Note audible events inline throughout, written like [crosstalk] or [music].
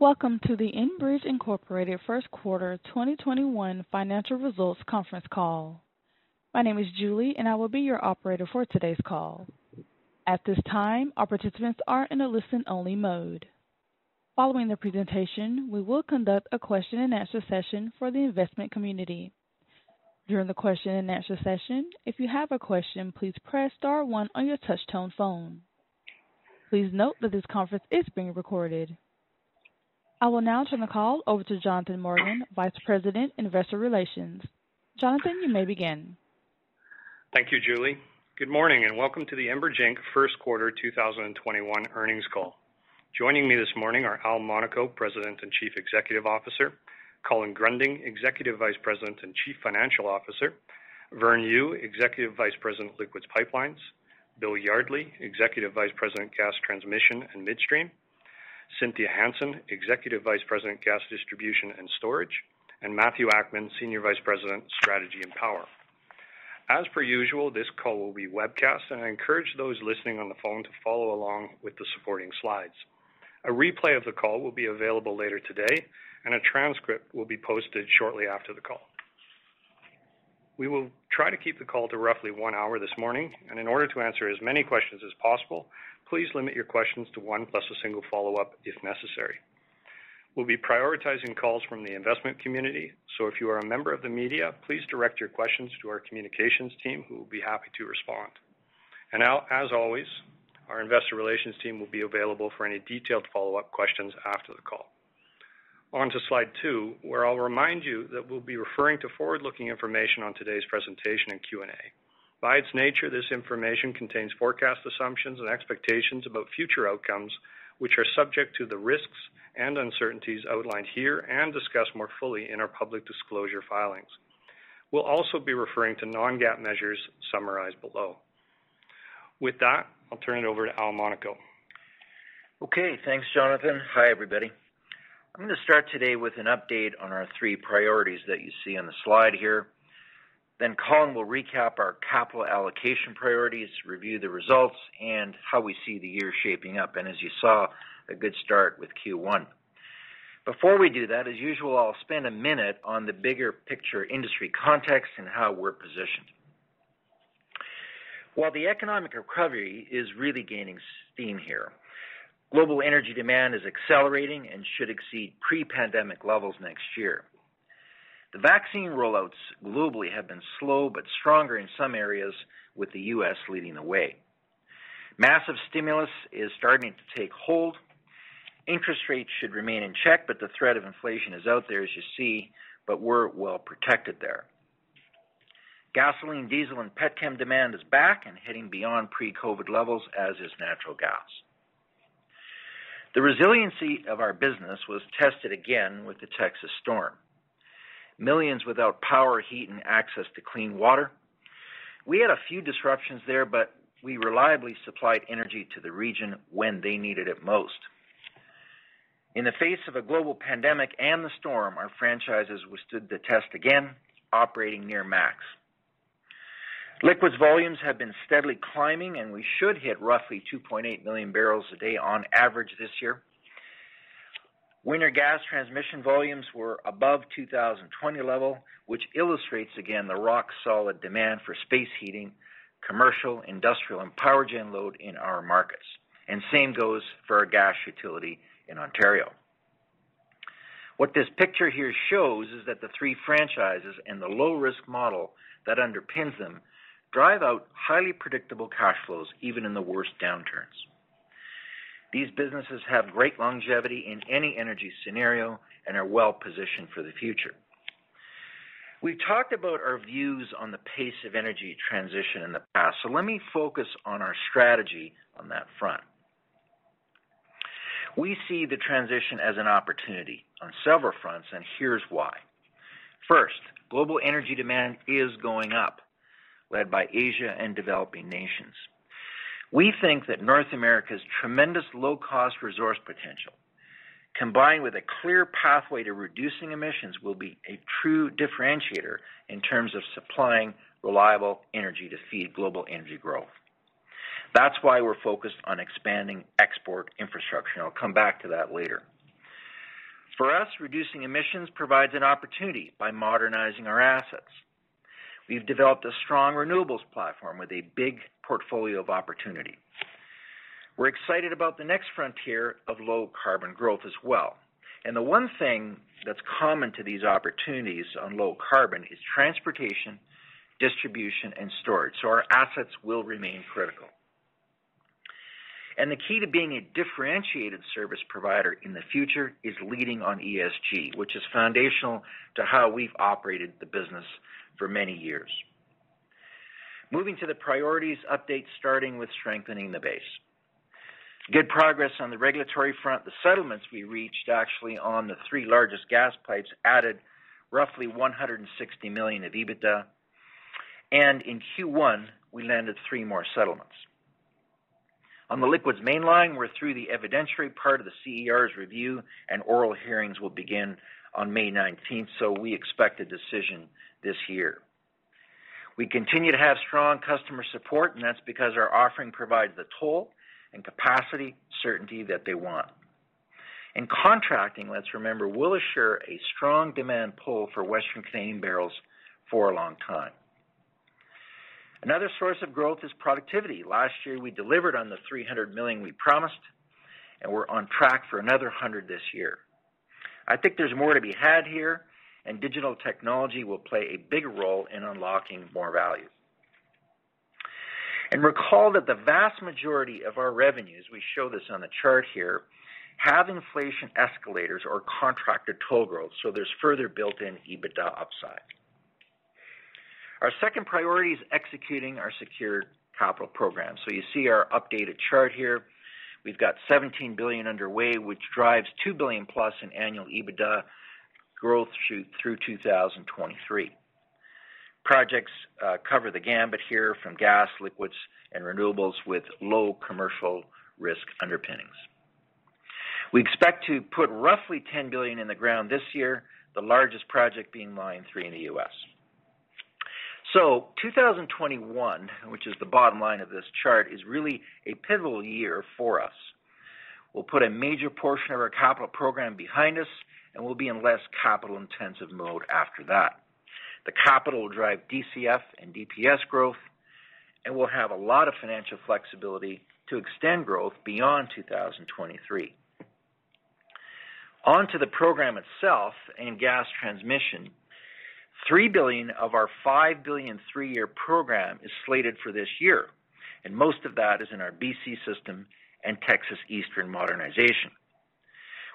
Welcome to the Enbridge Incorporated First Quarter 2021 Financial Results Conference Call. My name is Julie, and I will be your operator for today's call. At this time, our participants are in a listen-only mode. Following the presentation, we will conduct a question-and-answer session for the investment community. During the question-and-answer session, if you have a question, please press star one on your touch-tone phone. Please note that this conference is being recorded. I will now turn the call over to Jonathan Morgan, Vice President, Investor Relations. Jonathan, you may begin. Thank you, Julie. Good morning, and welcome to the Enbridge Inc. First Quarter 2021 Earnings Call. Joining me this morning are Al Monaco, President and Chief Executive Officer, Colin Gruending, Executive Vice President and Chief Financial Officer, Vern Yu, Executive Vice President, Liquids Pipelines, Bill Yardley, Executive Vice President, Gas Transmission and Midstream, Cynthia Hansen, Executive Vice President, Gas Distribution and Storage, and Matthew Akman, Senior Vice President, Strategy and Power. As per usual, this call will be webcast, and I encourage those listening on the phone to follow along with the supporting slides. A replay of the call will be available later today, and a transcript will be posted shortly after the call. We will try to keep the call to roughly one hour this morning, and in order to answer as many questions as possible, please limit your questions to one plus a single follow-up if necessary. We'll be prioritizing calls from the investment community, so if you are a member of the media, please direct your questions to our communications team, who will be happy to respond. And now, as always, our investor relations team will be available for any detailed follow-up questions after the call. On to slide two, where I'll remind you that we'll be referring to forward-looking information on today's presentation and Q&A. By its nature, this information contains forecast assumptions and expectations about future outcomes, which are subject to the risks and uncertainties outlined here and discussed more fully in our public disclosure filings. We'll also be referring to non-GAAP measures summarized below. With that, I'll turn it over to Al Monaco. Okay. Thanks, Jonathan. Hi, everybody. I'm going to start today with an update on our three priorities that you see on the slide here. Colin will recap our capital allocation priorities, review the results, and how we see the year shaping up, and as you saw, a good start with Q1. Before we do that, as usual, I'll spend a minute on the bigger picture industry context and how we're positioned. While the economic recovery is really gaining steam here, global energy demand is accelerating and should exceed pre-pandemic levels next year. The vaccine rollouts globally have been slow but stronger in some areas, with the U.S. leading the way. Massive stimulus is starting to take hold. Interest rates should remain in check, but the threat of inflation is out there, as you see, but we're well protected there. Gasoline, diesel, and petchem demand is back and heading beyond pre-COVID levels, as is natural gas. The resiliency of our business was tested again with the Texas storm millions without power, heat, and access to clean water. We had a few disruptions there, but we reliably supplied energy to the region when they needed it most. In the face of a global pandemic and the storm, our franchises withstood the test again, operating near max. Liquids volumes have been steadily climbing, and we should hit roughly 2.8 million barrels a day on average this year. Winter gas transmission volumes were above 2020 level, which illustrates again the rock-solid demand for space heating, commercial, industrial, and power gen load in our markets. And Same goes for our gas utility in Ontario. What this picture here shows is that the three franchises and the low-risk model that underpins them drive out highly predictable cash flows, even in the worst downturns. These businesses have great longevity in any energy scenario and are well-positioned for the future. We've talked about our views on the pace of energy transition in the past, so let me focus on our strategy on that front. We see the transition as an opportunity on several fronts, and here's why. First, global energy demand is going up, led by Asia and developing nations. We think that North America's tremendous low-cost resource potential, combined with a clear pathway to reducing emissions, will be a true differentiator in terms of supplying reliable energy to feed global energy growth. That's why we're focused on expanding export infrastructure, and I'll come back to that later. For us, reducing emissions provides an opportunity by modernizing our assets. We've developed a strong renewables platform with a big portfolio of opportunity. We're excited about the next frontier of low carbon growth as well. And the one thing that's common to these opportunities on low carbon is transportation, distribution, and storage. So our assets will remain critical. And the key to being a differentiated service provider in the future is leading on ESG, which is foundational to how we've operated the business for many years. Moving to the priorities update, starting with strengthening the base. Good progress on the regulatory front. The settlements we reached actually on the three largest gas pipes added roughly 160 million of EBITDA, and in Q1, we landed three more settlements. On the liquids mainline, we're through the evidentiary part of the CER's review, and oral hearings will begin on May 19th, so we expect a decision this year. We continue to have strong customer support, and that's because our offering provides the toll and capacity certainty that they want. In contracting, let's remember, will assure a strong demand pull for Western Canadian barrels for a long time. Another source of growth is productivity. Last year, we delivered on the 300 million we promised, and we're on track for another 100 this year. I think there's more to be had here, and digital technology will play a big role in unlocking more value. And recall that the vast majority of our revenues, we show this on the chart here, have inflation escalators or contracted toll growth, so there's further built-in EBITDA upside. Our second priority is executing our secured capital program. So you see our updated chart here. We've got 17 billion underway, which drives 2 billion plus in annual EBITDA growth shoot through 2023. Projects uh, cover the gambit here from gas, liquids, and renewables with low commercial risk underpinnings. We expect to put roughly 10 billion in the ground this year, the largest project being Line 3 in the U.S. So 2021, which is the bottom line of this chart, is really a pivotal year for us. We'll put a major portion of our capital program behind us, and we'll be in less capital-intensive mode after that. The capital will drive DCF and DPS growth, and we'll have a lot of financial flexibility to extend growth beyond 2023. On to the program itself and gas transmission. 3 billion of our 5 billion three-year program is slated for this year, and most of that is in our BC system and Texas Eastern modernization.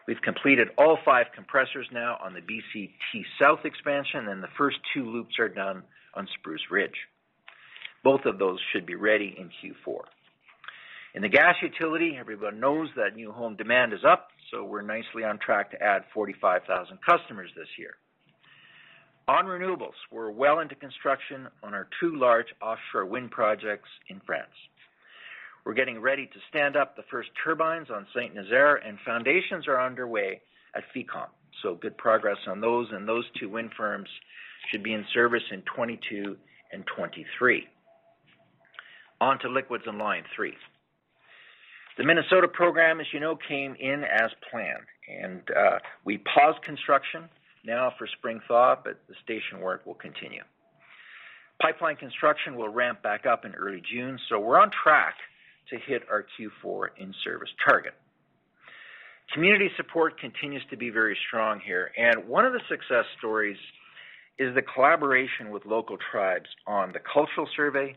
We've completed all five compressors now on the BC T-South expansion, and the first two loops are done on Spruce Ridge. Both of those should be ready in Q4. In the gas utility, everyone knows that new home demand is up, so we're nicely on track to add 45,000 customers this year. On renewables, we're well into construction on our two large offshore wind projects in France. We're getting ready to stand up the first turbines on Saint-Nazaire, and foundations are underway at Fécamp. So good progress on those, and those two wind farms should be in service in 22 and 23. On to liquids and Line 3. The Minnesota program, as you know, came in as planned, and uh, we paused construction now for spring thaw, but the station work will continue. Pipeline construction will ramp back up in early June, so we're on track to hit our Q4 in-service target. Community support continues to be very strong here, and one of the success stories is the collaboration with local tribes on the cultural survey,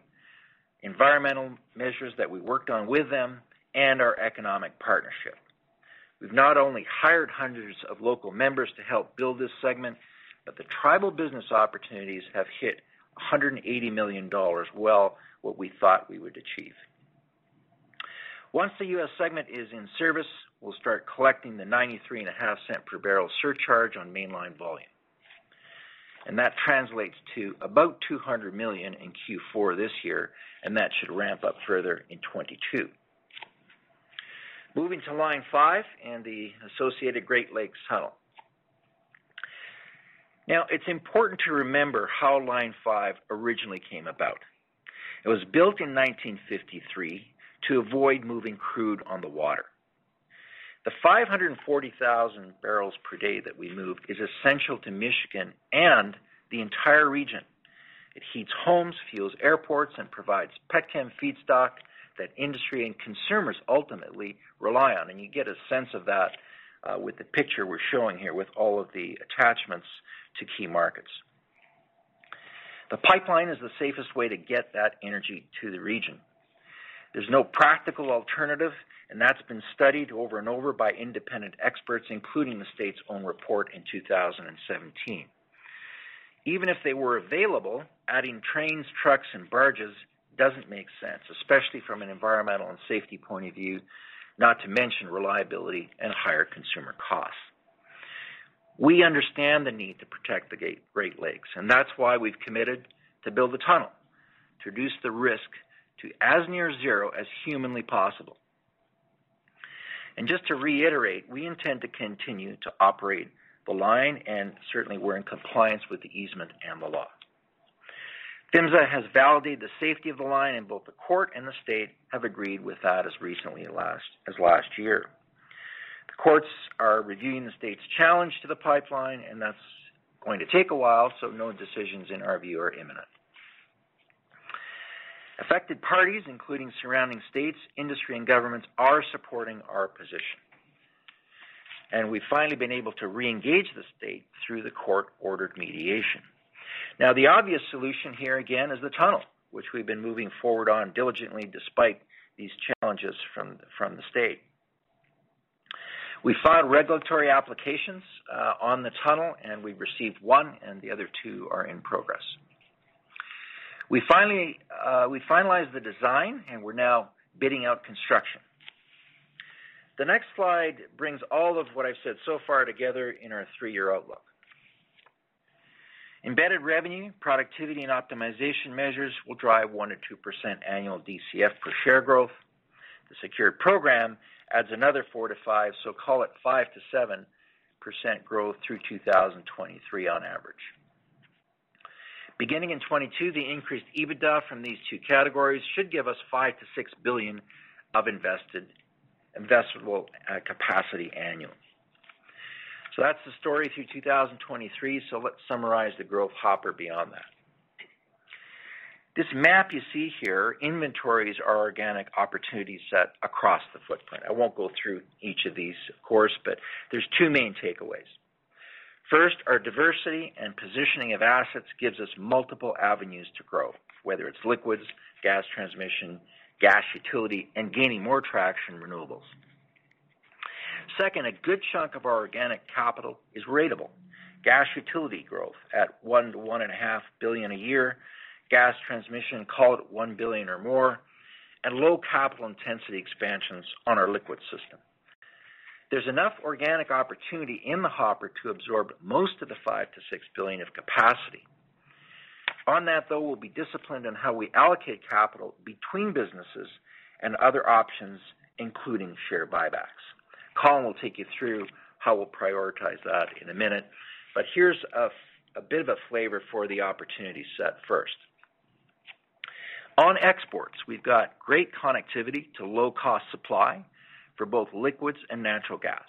environmental measures that we worked on with them, and our economic partnership. We've not only hired hundreds of local members to help build this segment, but the tribal business opportunities have hit $180 million, well what we thought we would achieve. Once the U.S. segment is in service, we'll start collecting the 93.5 cent per barrel surcharge on mainline volume. And that translates to about 200 million in Q4 this year, and that should ramp up further in 22. Moving to Line 5 and the associated Great Lakes Tunnel. Now, it's important to remember how Line 5 originally came about. It was built in 1953 to avoid moving crude on the water. The 540,000 barrels per day that we move is essential to Michigan and the entire region. It heats homes, fuels airports, and provides petchem feedstock that industry and consumers ultimately rely on. And you get a sense of that uh, with the picture we're showing here with all of the attachments to key markets. The pipeline is the safest way to get that energy to the region. There's no practical alternative, and that's been studied over and over by independent experts, including the state's own report in 2017. Even if they were available, adding trains, trucks, and barges doesn't make sense, especially from an environmental and safety point of view, not to mention reliability and higher consumer costs. We understand the need to protect the Great Lakes, and that's why we've committed to build a tunnel to reduce the risk to as near zero as humanly possible. And just to reiterate, we intend to continue to operate the line, and certainly we're in compliance with the easement and the law. PHMSA has validated the safety of the line, and both the court and the state have agreed with that as recently last, as last year. The courts are reviewing the state's challenge to the pipeline, and that's going to take a while, so no decisions in our view are imminent. Affected parties, including surrounding states, industry, and governments, are supporting our position. And we've finally been able to re-engage the state through the court-ordered mediation. Now, the obvious solution here, again, is the tunnel, which we've been moving forward on diligently despite these challenges from, from the state. We filed regulatory applications uh, on the tunnel, and we received one, and the other two are in progress. We finally uh, we finalized the design, and we're now bidding out construction. The next slide brings all of what I've said so far together in our three-year outlook. Embedded revenue, productivity, and optimization measures will drive one to two percent annual DCF per share growth. The secured program adds another 4 to 5, so call it 5 to 7% growth through 2023 on average. Beginning in 22, the increased EBITDA from these two categories should give us five 5 billion-6 billion of invested investable uh, capacity annually. So that's the story through 2023. So let's summarize the growth hopper beyond that. This map you see here inventories our organic opportunity set across the footprint. I won't go through each of these, of course, but there's two main takeaways. First, our diversity and positioning of assets gives us multiple avenues to grow, whether it's liquids, gas transmission, gas utility, and gaining more traction renewables. Second, a good chunk of our organic capital is ratable. Gas utility growth at one to one and a half billion a year, gas transmission, call it one billion or more, and low capital intensity expansions on our liquid system. There's enough organic opportunity in the hopper to absorb most of the five to six billion of capacity. On that, though, we'll be disciplined in how we allocate capital between businesses and other options, including share buybacks. Colin will take you through how we'll prioritize that in a minute, but here's a, a bit of a flavor for the opportunity set first. On exports, we've got great connectivity to low-cost supply for both liquids and natural gas.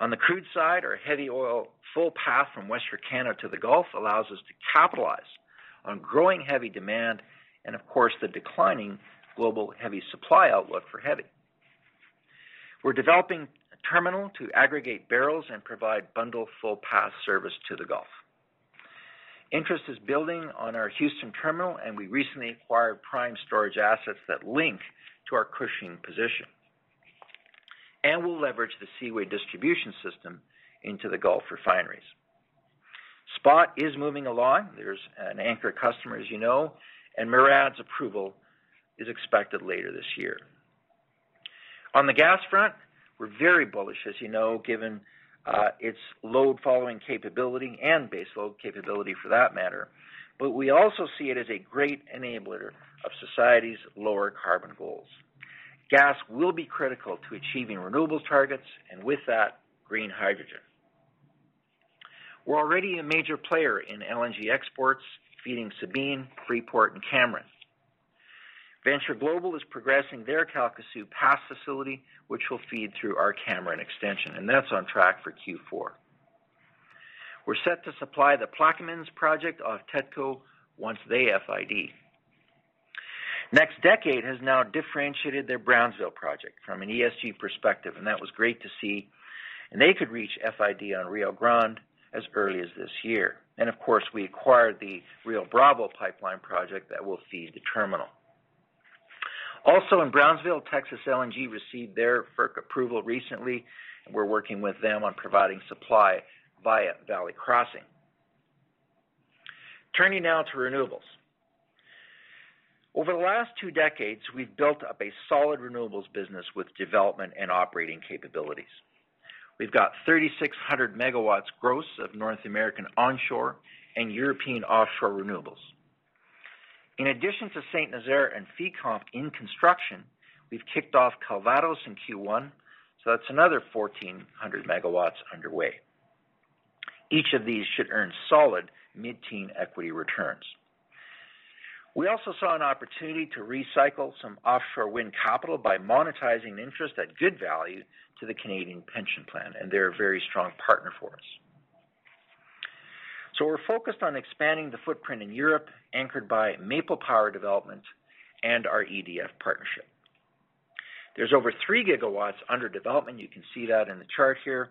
On the crude side, our heavy oil full path from Western Canada to the Gulf allows us to capitalize on growing heavy demand and, of course, the declining global heavy supply outlook for heavy. We're developing a terminal to aggregate barrels and provide bundle full path service to the Gulf. Interest is building on our Houston terminal, and we recently acquired prime storage assets that link to our Cushing position. And we'll leverage the Seaway distribution system into the Gulf refineries. SPOT is moving along. There's an anchor customer, as you know, and MARAD's approval is expected later this year. On the gas front, we're very bullish, as you know, given uh, its load following capability and base load capability for that matter. But we also see it as a great enabler of society's lower carbon goals. Gas will be critical to achieving renewables targets, and with that, green hydrogen. We're already a major player in LNG exports, feeding Sabine, Freeport, and Cameron. Venture Global is progressing their Calcasieu Pass facility, which will feed through our Cameron extension, and that's on track for Q4. We're set to supply the Plaquemines project off TETCO once they FID. NextDecade has now differentiated their Brownsville project from an ESG perspective, and that was great to see. And they could reach FID on Rio Grande as early as this year. And of course, we acquired the Rio Bravo pipeline project that will feed the terminal. Also in Brownsville, Texas LNG received their FERC approval recently, and we're working with them on providing supply via Valley Crossing. Turning now to renewables. Over the last two decades, we've built up a solid renewables business with development and operating capabilities. We've got 3,600 megawatts gross of North American onshore and European offshore renewables. In addition to St. Nazaire and Fécamp in construction, we've kicked off Calvados in Q1, so that's another 1,400 megawatts underway. Each of these should earn solid mid-teen equity returns. We also saw an opportunity to recycle some offshore wind capital by monetizing interest at good value to the Canadian Pension Plan, and they're a very strong partner for us. So we're focused on expanding the footprint in Europe, anchored by Maple Power development and our EDF partnership. There's over 3 gigawatts under development. You can see that in the chart here,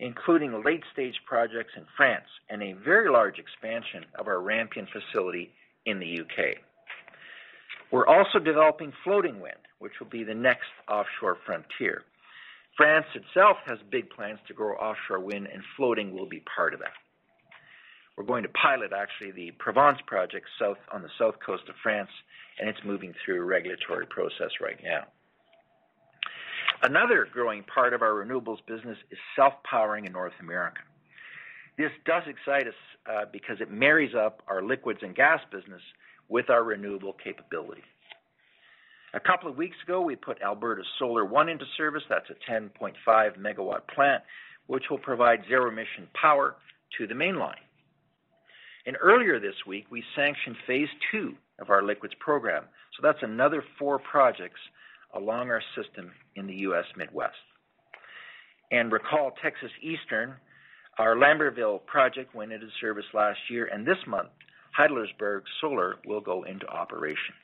including late-stage projects in France and a very large expansion of our Rampion facility in the U.K. We're also developing floating wind, which will be the next offshore frontier. France itself has big plans to grow offshore wind, and floating will be part of that. We're going to pilot actually the Provence project south on the south coast of France, and it's moving through a regulatory process right now. Another growing part of our renewables business is self-powering in North America. This does excite us uh, because it marries up our liquids and gas business with our renewable capability. A couple of weeks ago, we put Alberta Solar One into service. That's a 10.5 megawatt plant, which will provide zero emission power to the main line. And earlier this week, we sanctioned phase two of our liquids program. So that's another four projects along our system in the U.S. Midwest. And recall Texas Eastern our Lambertville project went into service last year, and this month, Heidlersburg Solar will go into operation.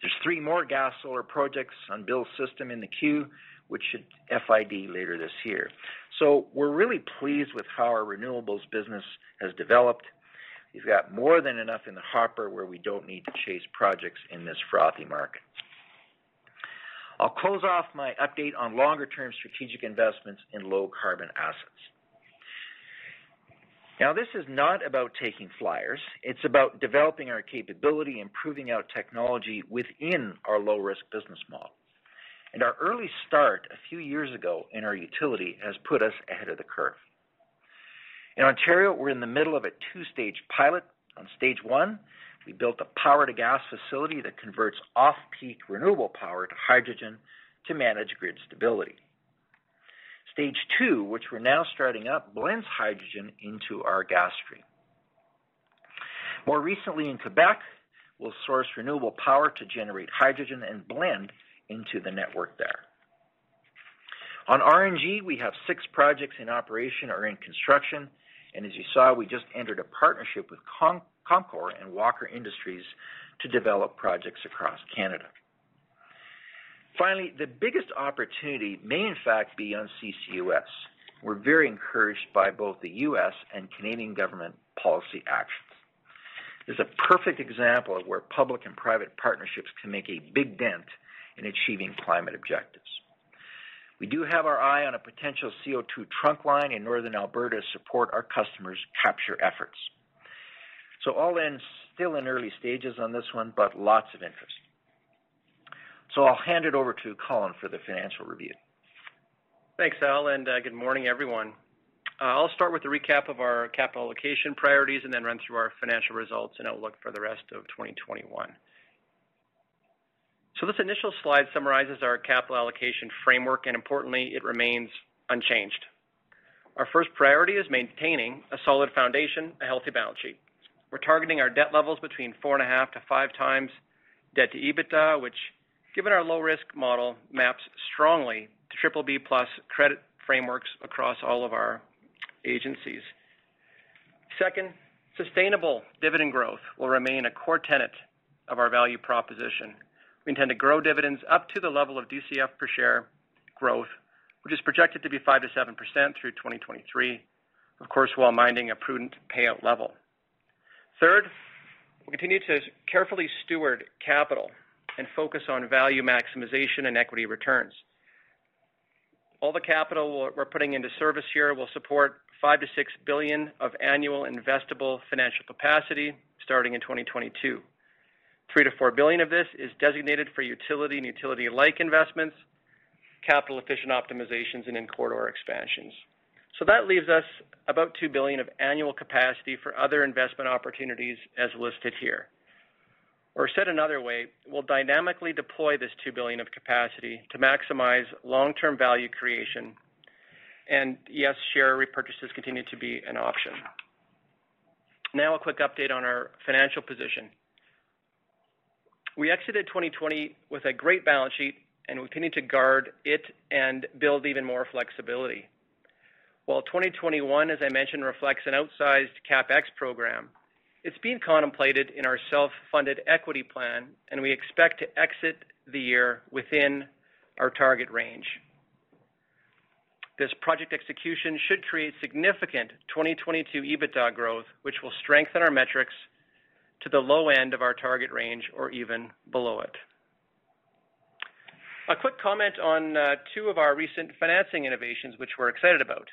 There's three more gas solar projects on Bill's system in the queue, which should FID later this year. So we're really pleased with how our renewables business has developed. We've got more than enough in the hopper where we don't need to chase projects in this frothy market. I'll close off my update on longer-term strategic investments in low carbon assets. Now, this is not about taking flyers. It's about developing our capability and proving out technology within our low risk business model. And our early start a few years ago in our utility has put us ahead of the curve. In Ontario, we're in the middle of a two stage pilot. On stage one, we built a power to gas facility that converts off peak renewable power to hydrogen to manage grid stability. Stage two, which we're now starting up, blends hydrogen into our gas stream. More recently in Quebec, we'll source renewable power to generate hydrogen and blend into the network there. On RNG, we have six projects in operation or in construction, and as you saw, we just entered a partnership with Comcor and Walker Industries to develop projects across Canada. Finally, the biggest opportunity may in fact be on CCUS. We're very encouraged by both the U.S. and Canadian government policy actions. This is a perfect example of where public and private partnerships can make a big dent in achieving climate objectives. We do have our eye on a potential CO2 trunk line in northern Alberta to support our customers' capture efforts. So all in, still in early stages on this one, but lots of interest. So I'll hand it over to Colin for the financial review. Thanks, Al, and uh, good morning, everyone. Uh, I'll start with a recap of our capital allocation priorities and then run through our financial results and outlook for the rest of 2021. So this initial slide summarizes our capital allocation framework, and importantly, it remains unchanged. Our first priority is maintaining a solid foundation, a healthy balance sheet. We're targeting our debt levels between 4.5 to 5 times debt to EBITDA, which, given our low risk model, maps strongly to BBB plus credit frameworks across all of our agencies. Second, sustainable dividend growth will remain a core tenet of our value proposition. We intend to grow dividends up to the level of DCF per share growth, which is projected to be 5 to 7 percent through 2023, of course, while minding a prudent payout level. Third, we'll continue to carefully steward capital and focus on value maximization and equity returns. All the capital we're putting into service here will support 5 to 6 billion of annual investable financial capacity starting in 2022. 3 to 4 billion of this is designated for utility and utility-like investments, capital efficient optimizations, and in-corridor expansions. So that leaves us about 2 billion of annual capacity for other investment opportunities as listed here. Or said another way, we'll dynamically deploy this 2 billion of capacity to maximize long-term value creation. And yes, share repurchases continue to be an option. Now a quick update on our financial position. We exited 2020 with a great balance sheet, and we continue to guard it and build even more flexibility. While 2021, as I mentioned, reflects an outsized CapEx program, it's being contemplated in our self-funded equity plan, and we expect to exit the year within our target range. This project execution should create significant 2022 EBITDA growth, which will strengthen our metrics to the low end of our target range or even below it. A quick comment on uh, two of our recent financing innovations, which we're excited about.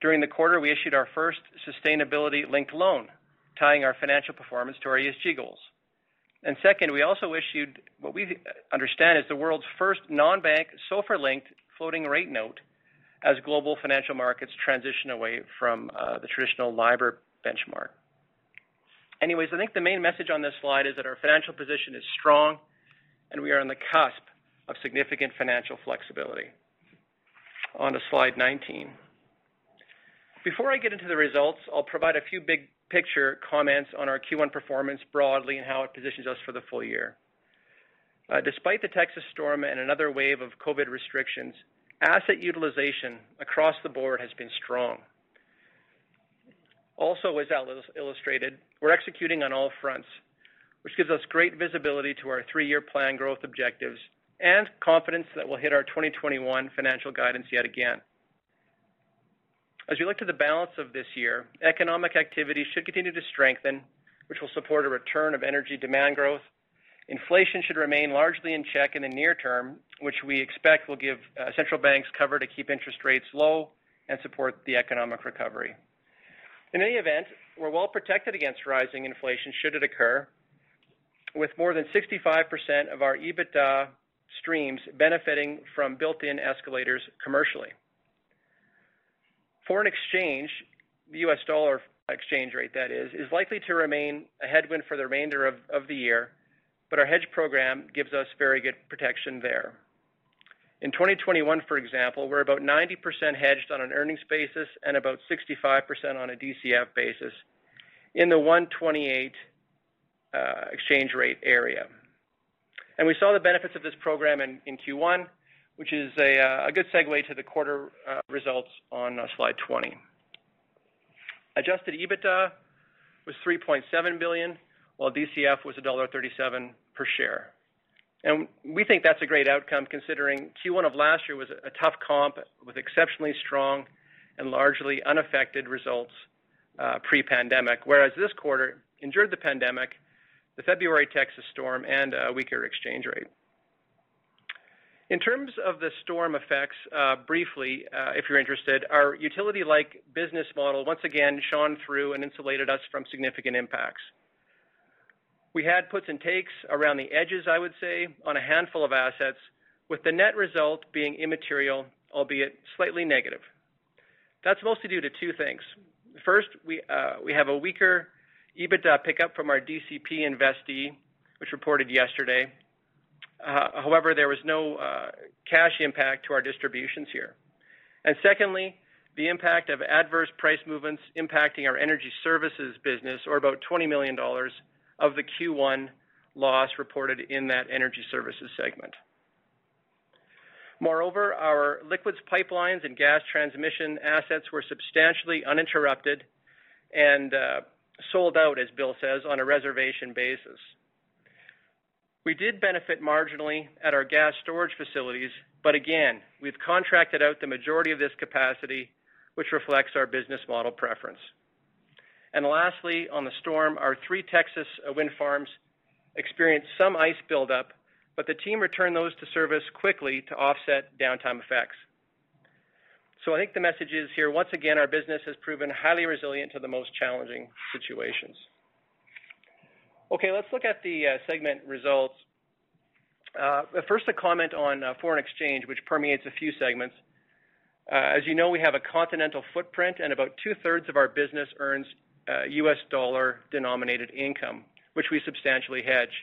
During the quarter, we issued our first sustainability-linked loan, tying our financial performance to our ESG goals. And second, we also issued what we understand is the world's first non-bank SOFR-linked floating rate note as global financial markets transition away from uh, the traditional LIBOR benchmark. Anyways, I think the main message on this slide is that our financial position is strong and we are on the cusp of significant financial flexibility. On to slide 19. Before I get into the results, I'll provide a few big picture comments on our Q1 performance broadly and how it positions us for the full year. Uh, despite the Texas storm and another wave of COVID restrictions, asset utilization across the board has been strong. Also, as illustrated, we're executing on all fronts, which gives us great visibility to our three-year plan growth objectives and confidence that we'll hit our 2021 financial guidance yet again. As we look to the balance of this year, economic activity should continue to strengthen, which will support a return of energy demand growth. Inflation should remain largely in check in the near term, which we expect will give uh, central banks cover to keep interest rates low and support the economic recovery. In any event, we're well protected against rising inflation should it occur, with more than 65% of our EBITDA streams benefiting from built-in escalators commercially. Foreign exchange, the U.S. dollar exchange rate that is, is likely to remain a headwind for the remainder of, of the year, but our hedge program gives us very good protection there. In 2021, for example, we're about 90% hedged on an earnings basis and about 65% on a DCF basis in the 128 uh, exchange rate area. And we saw the benefits of this program in, in Q1 which is a, uh, a good segue to the quarter uh, results on uh, slide 20. Adjusted EBITDA was 3.7 billion, while DCF was $1.37 per share. And we think that's a great outcome considering Q1 of last year was a tough comp with exceptionally strong and largely unaffected results uh, pre-pandemic, whereas this quarter endured the pandemic, the February Texas storm, and a weaker exchange rate. In terms of the storm effects, uh, briefly, uh, if you're interested, our utility-like business model once again shone through and insulated us from significant impacts. We had puts and takes around the edges, I would say, on a handful of assets, with the net result being immaterial, albeit slightly negative. That's mostly due to two things. First, we have a weaker EBITDA pickup from our DCP investee, which reported yesterday. Uh, however, there was no uh, cash impact to our distributions here. And Secondly, the impact of adverse price movements impacting our energy services business, or about 20 million dollars of the Q1 loss reported in that energy services segment. Moreover, our liquids pipelines and gas transmission assets were substantially uninterrupted and uh, sold out, as Bill says, on a reservation basis. We did benefit marginally at our gas storage facilities, but again, we've contracted out the majority of this capacity, which reflects our business model preference. And Lastly, on the storm, our three Texas uh, wind farms experienced some ice buildup, but the team returned those to service quickly to offset downtime effects. So I think the message is here, once again, our business has proven highly resilient to the most challenging situations. Okay, let's look at the uh, segment results. Uh, first, a comment on uh, foreign exchange, which permeates a few segments. As you know, we have a continental footprint, and about two-thirds of our business earns U.S. dollar-denominated income, which we substantially hedge.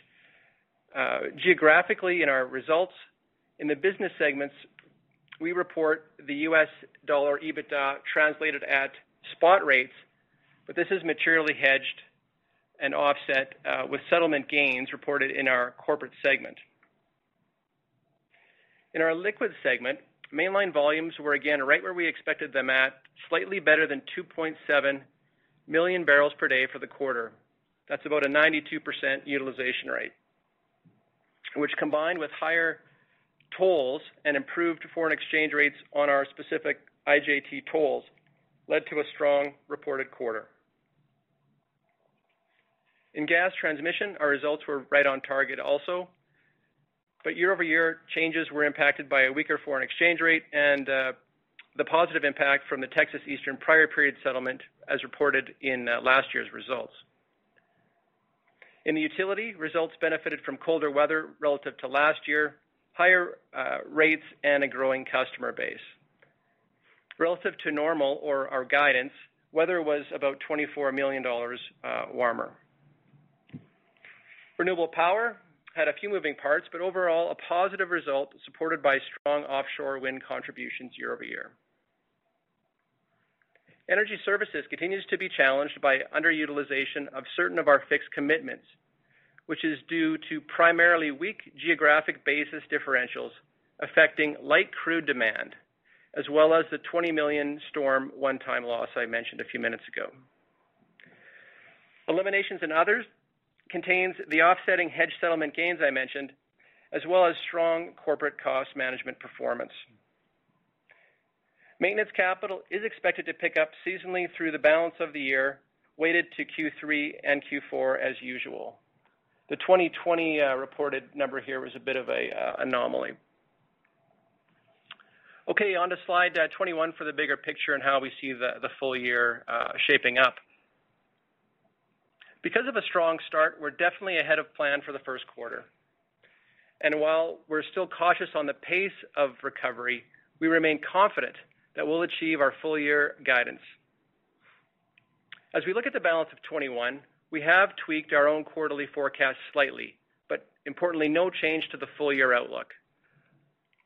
Geographically, in our results, in the business segments, we report the U.S. dollar EBITDA translated at spot rates, but this is materially hedged and offset uh, with settlement gains reported in our corporate segment. In our liquids segment, Mainline volumes were again right where we expected them at, slightly better than 2.7 million barrels per day for the quarter. That's about a 92% utilization rate, which combined with higher tolls and improved foreign exchange rates on our specific IJT tolls, led to a strong reported quarter. In gas transmission, our results were right on target also, but year-over-year changes were impacted by a weaker foreign exchange rate and uh, the positive impact from the Texas Eastern prior period settlement as reported in uh, last year's results. In the utility, results benefited from colder weather relative to last year, higher uh, rates, and a growing customer base. Relative to normal or our guidance, weather was about 24 million dollars warmer. Renewable power had a few moving parts, but overall, a positive result supported by strong offshore wind contributions year-over-year. Energy services continues to be challenged by underutilization of certain of our fixed commitments, which is due to primarily weak geographic basis differentials affecting light crude demand, as well as the 20 million storm one-time loss I mentioned a few minutes ago. Eliminations and others contains the offsetting hedge settlement gains I mentioned, as well as strong corporate cost management performance. Maintenance capital is expected to pick up seasonally through the balance of the year, weighted to Q3 and Q4 as usual. The 2020 uh, reported number here was a bit of an uh, anomaly. Okay, on to slide uh, 21 for the bigger picture and how we see the full year shaping up. Because of a strong start, we're definitely ahead of plan for the first quarter. And While we're still cautious on the pace of recovery, we remain confident that we'll achieve our full-year guidance. As we look at the balance of 21, we have tweaked our own quarterly forecast slightly, but importantly, no change to the full-year outlook.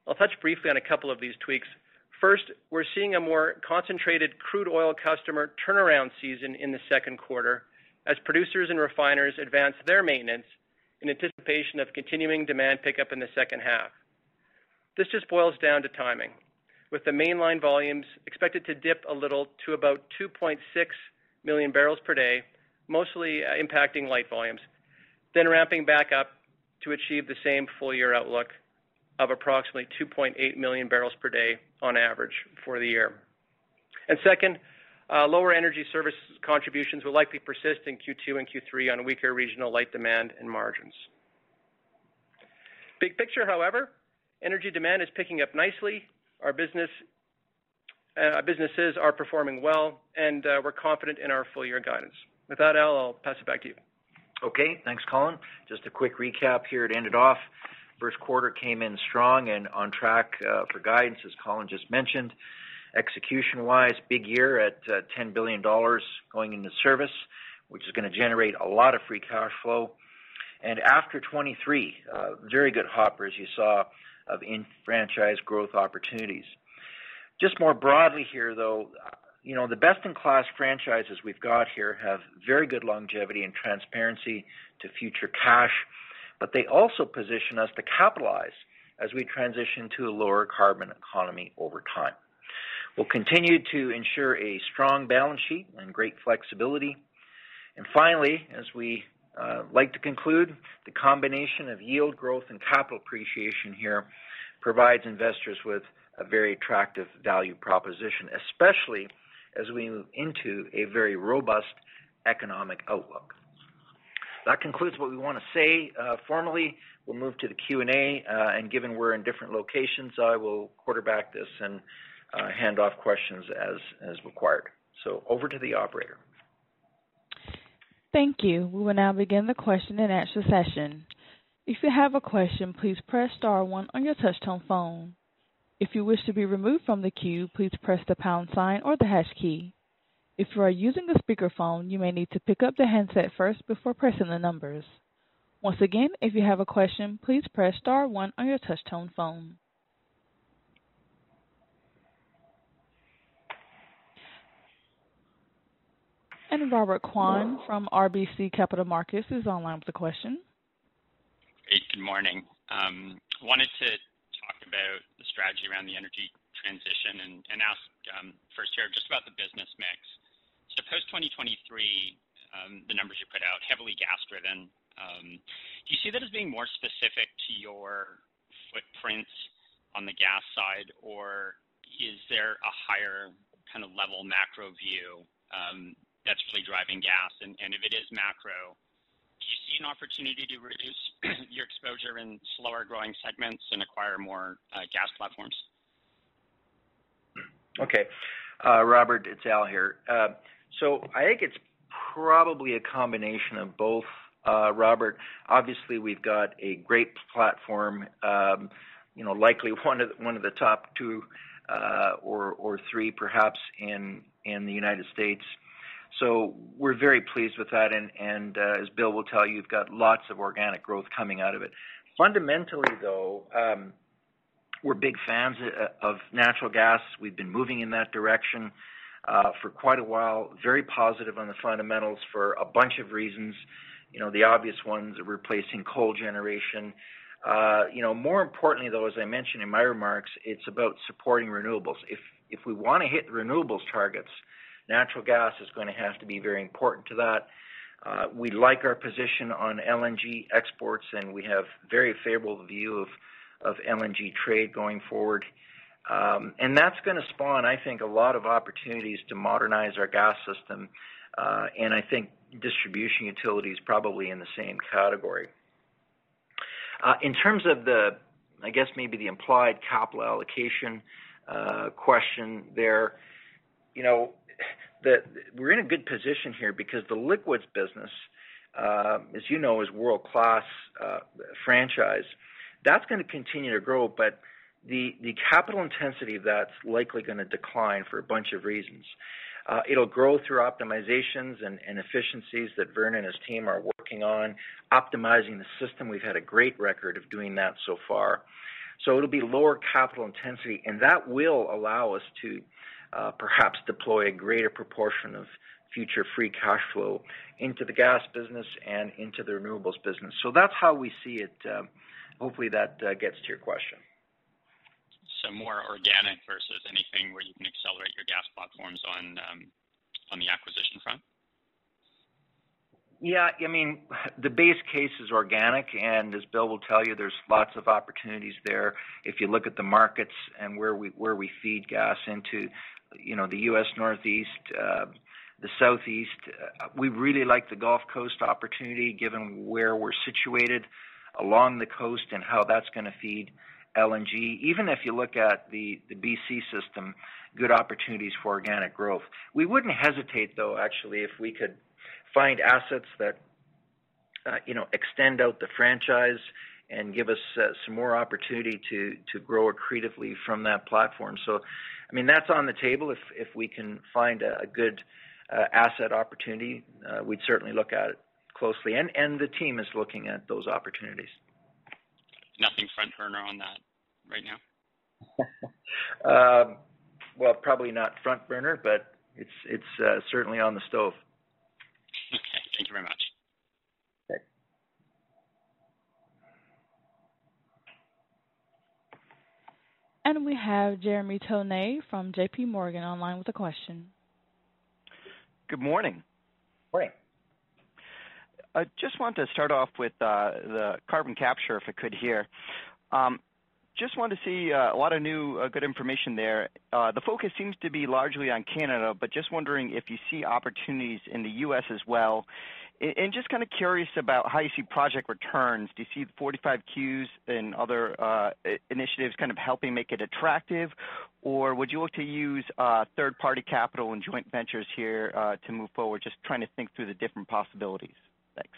I'll touch briefly on a couple of these tweaks. First, we're seeing a more concentrated crude oil customer turnaround season in the second quarter as producers and refiners advance their maintenance in anticipation of continuing demand pickup in the second half. This just boils down to timing, with the Mainline volumes expected to dip a little to about 2.6 million barrels per day, mostly uh, impacting light volumes, then ramping back up to achieve the same full-year outlook of approximately 2.8 million barrels per day on average for the year. And Second, lower energy service contributions will likely persist in Q2 and Q3 on weaker regional light demand and margins. Big picture, however, energy demand is picking up nicely. Our business, uh, businesses are performing well, and uh, we're confident in our full-year guidance. With that, Al, I'll pass it back to you. Okay, thanks, Colin. Just a quick recap here to end it off. First quarter came in strong and on track uh, for guidance, as Colin just mentioned. Execution-wise, big year at uh, 10 billion dollars going into service, which is going to generate a lot of free cash flow. And After 23, uh, very good hopper, as you saw, of in-franchise growth opportunities. Just more broadly here, though, you know, the best-in-class franchises we've got here have very good longevity and transparency to future cash, but they also position us to capitalize as we transition to a lower carbon economy over time. We'll continue to ensure a strong balance sheet and great flexibility. And Finally, as we uh, like to conclude, the combination of yield growth and capital appreciation here provides investors with a very attractive value proposition, especially as we move into a very robust economic outlook. That concludes what we want to say uh, formally. We'll move to the Q&A, uh, and given we're in different locations, I will quarterback this and uh, hand off questions as, as required. So over to the operator. Thank you. We will now begin the question and answer session. If you have a question, please press star one on your touchtone phone. If you wish to be removed from the queue, please press the pound sign or the hash key. If you are using a speakerphone, you may need to pick up the handset first before pressing the numbers. Once again, if you have a question, please press star one on your touchtone phone. And Robert Kwan from RBC Capital Markets is online with a question. Great. Good morning. Um, wanted to talk about the strategy around the energy transition and, ask um, first here just about the business mix. So post 2023, um, the numbers you put out heavily gas driven. Do you see that as being more specific to your footprint on the gas side, or is there a higher kind of level macro view that's really driving gas? And if it is macro, do you see an opportunity to reduce [clears throat] your exposure in slower growing segments and acquire more uh, gas platforms? Okay. Uh, Robert, it's Al here. Uh, so I think it's probably a combination of both, Robert. Obviously, we've got a great platform, um, you know, likely one of the top two or three perhaps in the United States. So we're very pleased with that, and, uh, as Bill will tell you, you've got lots of organic growth coming out of it. Fundamentally, though, um, we're big fans uh, of natural gas. We've been moving in that direction uh, for quite a while. Very positive on the fundamentals for a bunch of reasons. You know, the obvious ones are replacing coal generation. You know, more importantly, though, as I mentioned in my remarks, it's about supporting renewables. If if we want to hit renewables targets, Natural gas is going to have to be very important to that. Uh, we like our position on LNG exports, and we have very favorable view of, of LNG trade going forward. Um, and that's going to spawn, I think, a lot of opportunities to modernize our gas system. Uh, and I think distribution utilities probably in the same category. Uh, in terms of the, I guess maybe the implied capital allocation uh, question there, you know, that we're in a good position here because the liquids business, uh, as you know, is world-class uh, franchise. That's going to continue to grow, but the the capital intensity of that's likely going to decline for a bunch of reasons. Uh, it'll grow through optimizations and, and efficiencies that Vern and his team are working on, optimizing the system. We've had a great record of doing that so far. So it'll be lower capital intensity, and that will allow us to uh, perhaps deploy a greater proportion of future free cash flow into the gas business and into the renewables business. So that's how we see it. Uh, hopefully that uh, gets to your question. So more organic versus anything where you can accelerate your gas platforms on um, on the acquisition front. Yeah, I mean, the base case is organic, and as Bill will tell you, there's lots of opportunities there. If you look at the markets and where we where we feed gas into, you know, the U.S. Northeast, uh, the Southeast, we really like the Gulf Coast opportunity, given where we're situated along the coast and how that's going to feed LNG. Even if you look at the the BC system, good opportunities for organic growth. We wouldn't hesitate, though, actually, if we could find assets that uh, you know, extend out the franchise and give us uh, some more opportunity to to grow accretively from that platform. I mean, that's on the table. If if we can find a, a good uh, asset opportunity, uh, we'd certainly look at it closely, and and the team is looking at those opportunities. Nothing front burner on that right now. [laughs] um, well, probably not front burner, but it's it's uh, certainly on the stove. Okay, thank you very much. We have Jeremy Tonet from J.P. Morgan online with a question. Good morning. Morning. I just want to start off with uh, the carbon capture, if I could here. Um, just wanted to see uh, a lot of new uh, good information there. The focus seems to be largely on Canada, but just wondering if you see opportunities in the U.S. as well. And just kind of curious about how you see project returns. Do you see the 45Qs and other uh, initiatives kind of helping make it attractive? Or would you look to use uh, third-party capital and joint ventures here uh, to move forward? Just trying to think through the different possibilities. Thanks.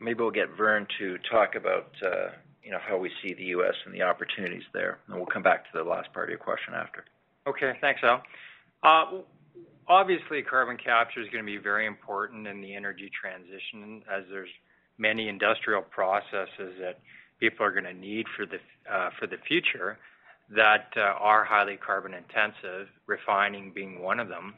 Maybe we'll get Vern to talk about uh, you know how we see the U.S. and the opportunities there, and we'll come back to the last part of your question after. Okay, thanks, Al. Obviously, carbon capture is going to be very important in the energy transition, as there's many industrial processes that people are going to need for the uh, for the future that uh, are highly carbon intensive, refining being one of them.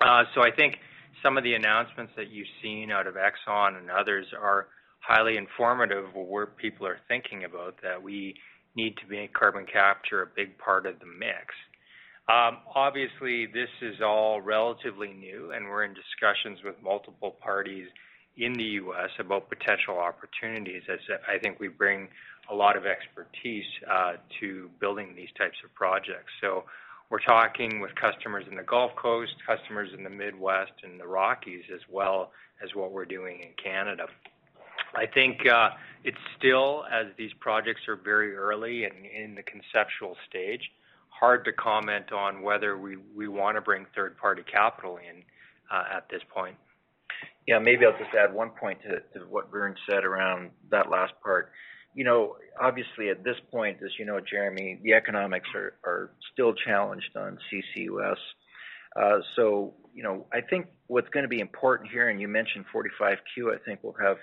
Uh, so I think some of the announcements that you've seen out of Exxon and others are highly informative of where people are thinking about that we need to make carbon capture a big part of the mix. Um, obviously, this is all relatively new, and we're in discussions with multiple parties in the U.S. about potential opportunities, as I think we bring a lot of expertise uh, to building these types of projects. So we're talking with customers in the Gulf Coast, customers in the Midwest and the Rockies, as well as what we're doing in Canada. I think uh, it's still, as these projects are very early and in the conceptual stage, hard to comment on whether we, to bring third-party capital in uh, at this point. Yeah, maybe I'll just add one point to, what Vern said around that last part you know, obviously at this point, as you know, Jeremy, the economics are, still challenged on CCUS. Uh, so, you know, I think what's going to be important here, and you mentioned 45Q, I think we'll have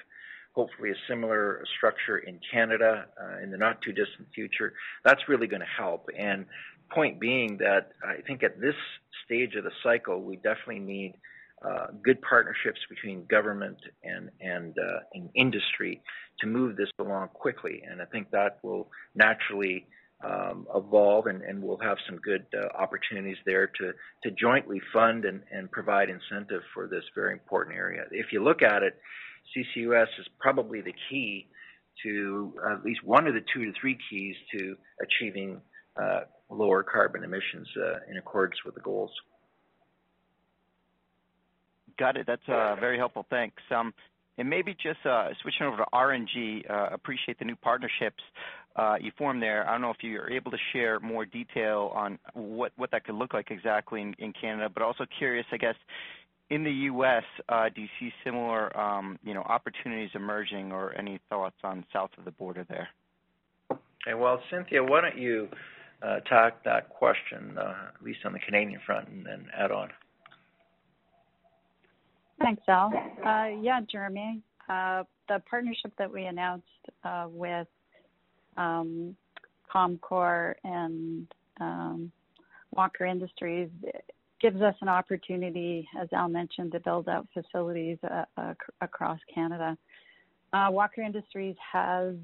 hopefully a similar structure in Canada uh, in the not too distant future. That's really going to help. Point being that I think at this stage of the cycle, we definitely need uh, good partnerships between government and and, uh, and industry to move this along quickly. And I think that will naturally um, evolve, and, and, we'll have some good uh, opportunities there to to jointly fund and, and provide incentive for this very important area. If you look at it, CCUS is probably the key to at least one of the two to three keys to achieving uh, lower carbon emissions uh, in accordance with the goals. Got it. That's uh, very helpful. Thanks. Um, and maybe just uh, switching over to RNG, uh, appreciate the new partnerships you formed there. I don't know if you're able to share more detail on what what that could look like exactly in, in Canada, but also curious, I guess, in the U.S., uh, do you see similar, um, you know, opportunities emerging, or any thoughts on south of the border there? Okay, well, Cynthia, why don't you talk that question, uh, at least on the Canadian front, and then add on. Thanks, Al. Uh, yeah, Jeremy, uh, the partnership that we announced with um, and um, Walker Industries gives us an opportunity, as Al mentioned, to build out facilities uh, uh, across Canada. Uh, Walker Industries has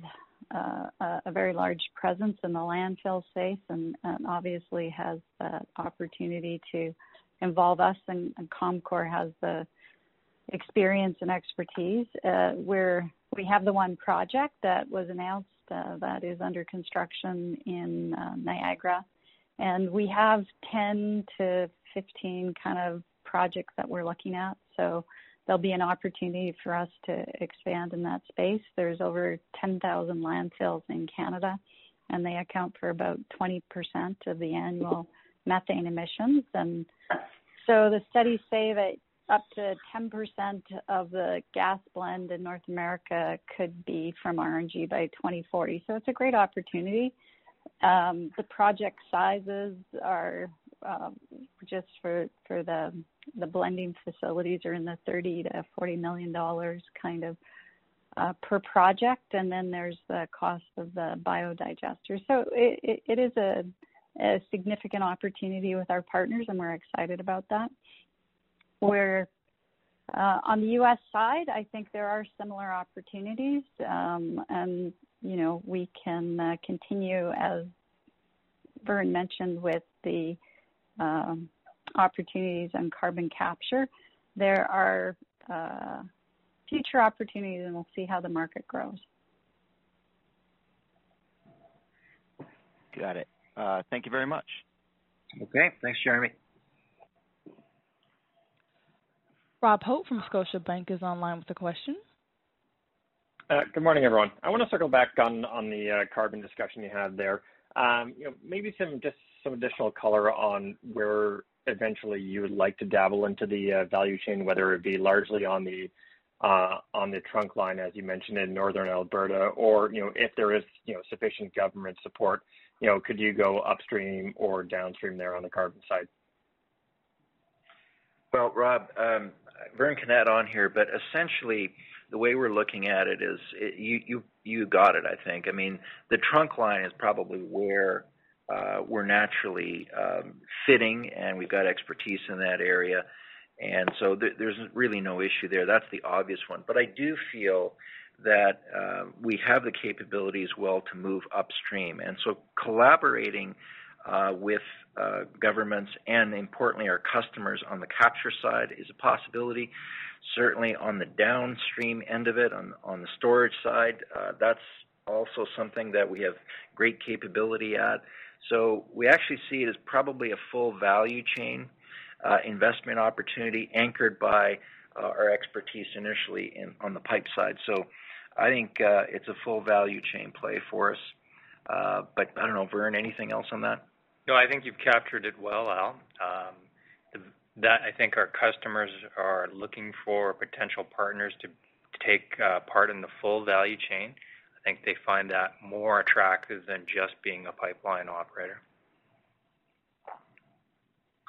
a, a, very large presence in the landfill space and, and obviously has the opportunity to involve us, and, and Comcor has the experience and expertise. Uh, where we have the one project that was announced uh, that is under construction in uh, Niagara, and we have 10 to 15 kind of projects that we're looking at. So there'll be an opportunity for us to expand in that space. There's over 10,000 landfills in Canada, and they account for about 20% of the annual methane emissions. And so the studies say that up to 10% of the gas blend in North America could be from RNG by 2040. So it's a great opportunity. Um, the project sizes are um, just for for the the blending facilities are in the 30 to 40 million dollars kind of uh, per project, and then there's the cost of the biodigester. So it, it is a, a significant opportunity with our partners, and we're excited about that. Where uh, on the U.S. side, I think there are similar opportunities, um, and you know we can uh, continue as Vern mentioned with the um, opportunities on carbon capture. There are uh, future opportunities, and we'll see how the market grows. Got it. Uh, thank you very much. Okay. Thanks, Jeremy. Rob Hope from Scotiabank is online with a question. Uh, good morning, everyone. I want to circle back on on the uh, carbon discussion you had there. Um, you know, maybe some just some additional color on where eventually you would like to dabble into the uh, value chain, whether it be largely on the uh, on the trunk line, as you mentioned in northern Alberta, or you know if there is you know sufficient government support, you know could you go upstream or downstream there on the carbon side? Well, Rob, um, Vern can add on here, but essentially the way we're looking at it is it, you you you got it. I think. I mean, the trunk line is probably where uh, we're naturally um, fitting, and we've got expertise in that area. And so th- there's really no issue there. That's the obvious one. But I do feel that uh, we have the capability as well to move upstream. And so collaborating uh, with uh, governments and importantly our customers on the capture side is a possibility. Certainly on the downstream end of it, on, on the storage side, uh, that's also something that we have great capability at. So we actually see it as probably a full value chain uh, investment opportunity anchored by uh, our expertise initially in, on the pipe side. So I think uh, it's a full value chain play for us. Uh, but I don't know, Vern, anything else on that? No, I think you've captured it well, Al. Um, the, that I think our customers are looking for potential partners to, take uh, part in the full value chain. I think they find that more attractive than just being a pipeline operator.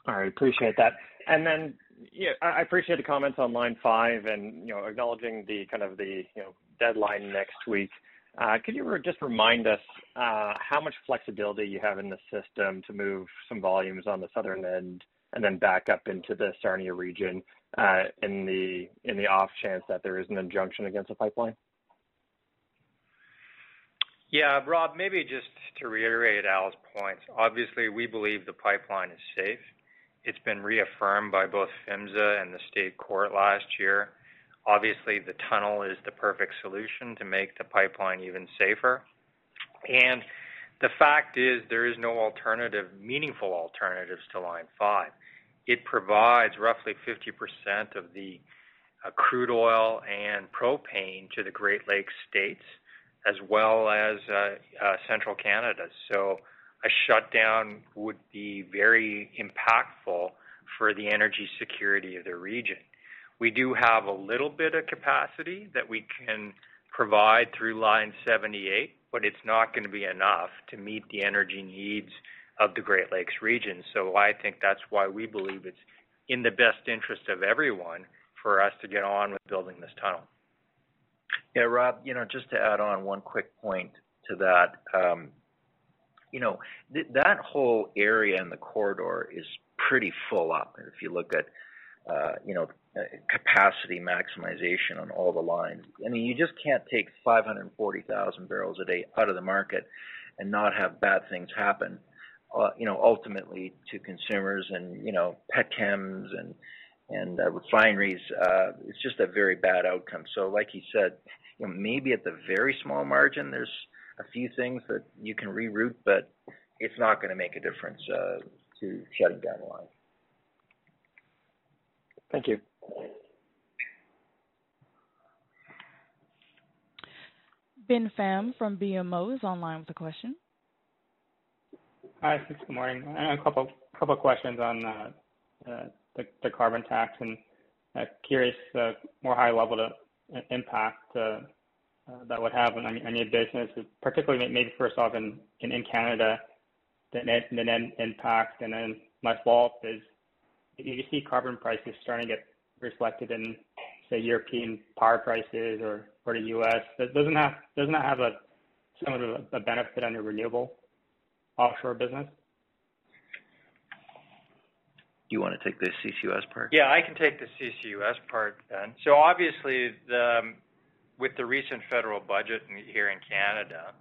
All right. Appreciate that. And then, yeah, I appreciate the comments on line five and, you know, acknowledging the kind of the, you know, deadline next week. Uh, could you just remind us uh, how much flexibility you have in the system to move some volumes on the southern end and then back up into the Sarnia region uh, in the in the off chance that there is an injunction against the pipeline? Yeah, Rob, maybe just to reiterate Al's points. Obviously, we believe the pipeline is safe. It's been reaffirmed by both PHMSA and the state court last year. Obviously, the tunnel is the perfect solution to make the pipeline even safer. And the fact is there is no alternative, meaningful alternatives to Line 5. It provides roughly 50% of the uh, crude oil and propane to the Great Lakes states, as well as uh, uh, central Canada. So a shutdown would be very impactful for the energy security of the region. We do have a little bit of capacity that we can provide through Line 78, but it's not going to be enough to meet the energy needs of the Great Lakes region. So I think that's why we believe it's in the best interest of everyone for us to get on with building this tunnel. Yeah, Rob, you know, just to add on one quick point to that, um, you know, th- that whole area in the corridor is pretty full up. If you look at, uh, you know, uh, capacity maximization on all the lines. I mean, you just can't take 540,000 barrels a day out of the market and not have bad things happen. Uh, you know, ultimately to consumers and you know, petchems and and uh, refineries. Uh, it's just a very bad outcome. So, like he said, you know, maybe at the very small margin, there's a few things that you can reroute, but it's not going to make a difference uh, to shutting down the line. Thank you. Ben Pham from BMO is online with a question. Hi, thanks. Good morning. A couple couple questions on uh, uh, the, the carbon tax and Curious, uh, more high level of uh, impact uh, that would have on your business, particularly maybe first off in in Canada, the net net impact. And then my follow-up is, you see carbon prices starting to get reflected in, say, European power prices or or the U.S.? That doesn't have doesn't that have a somewhat of a benefit on your renewable offshore business? Do you want to take the CCUS part? Yeah, I can take the CCUS part, then. So Obviously, um, with the recent federal budget here in Canada,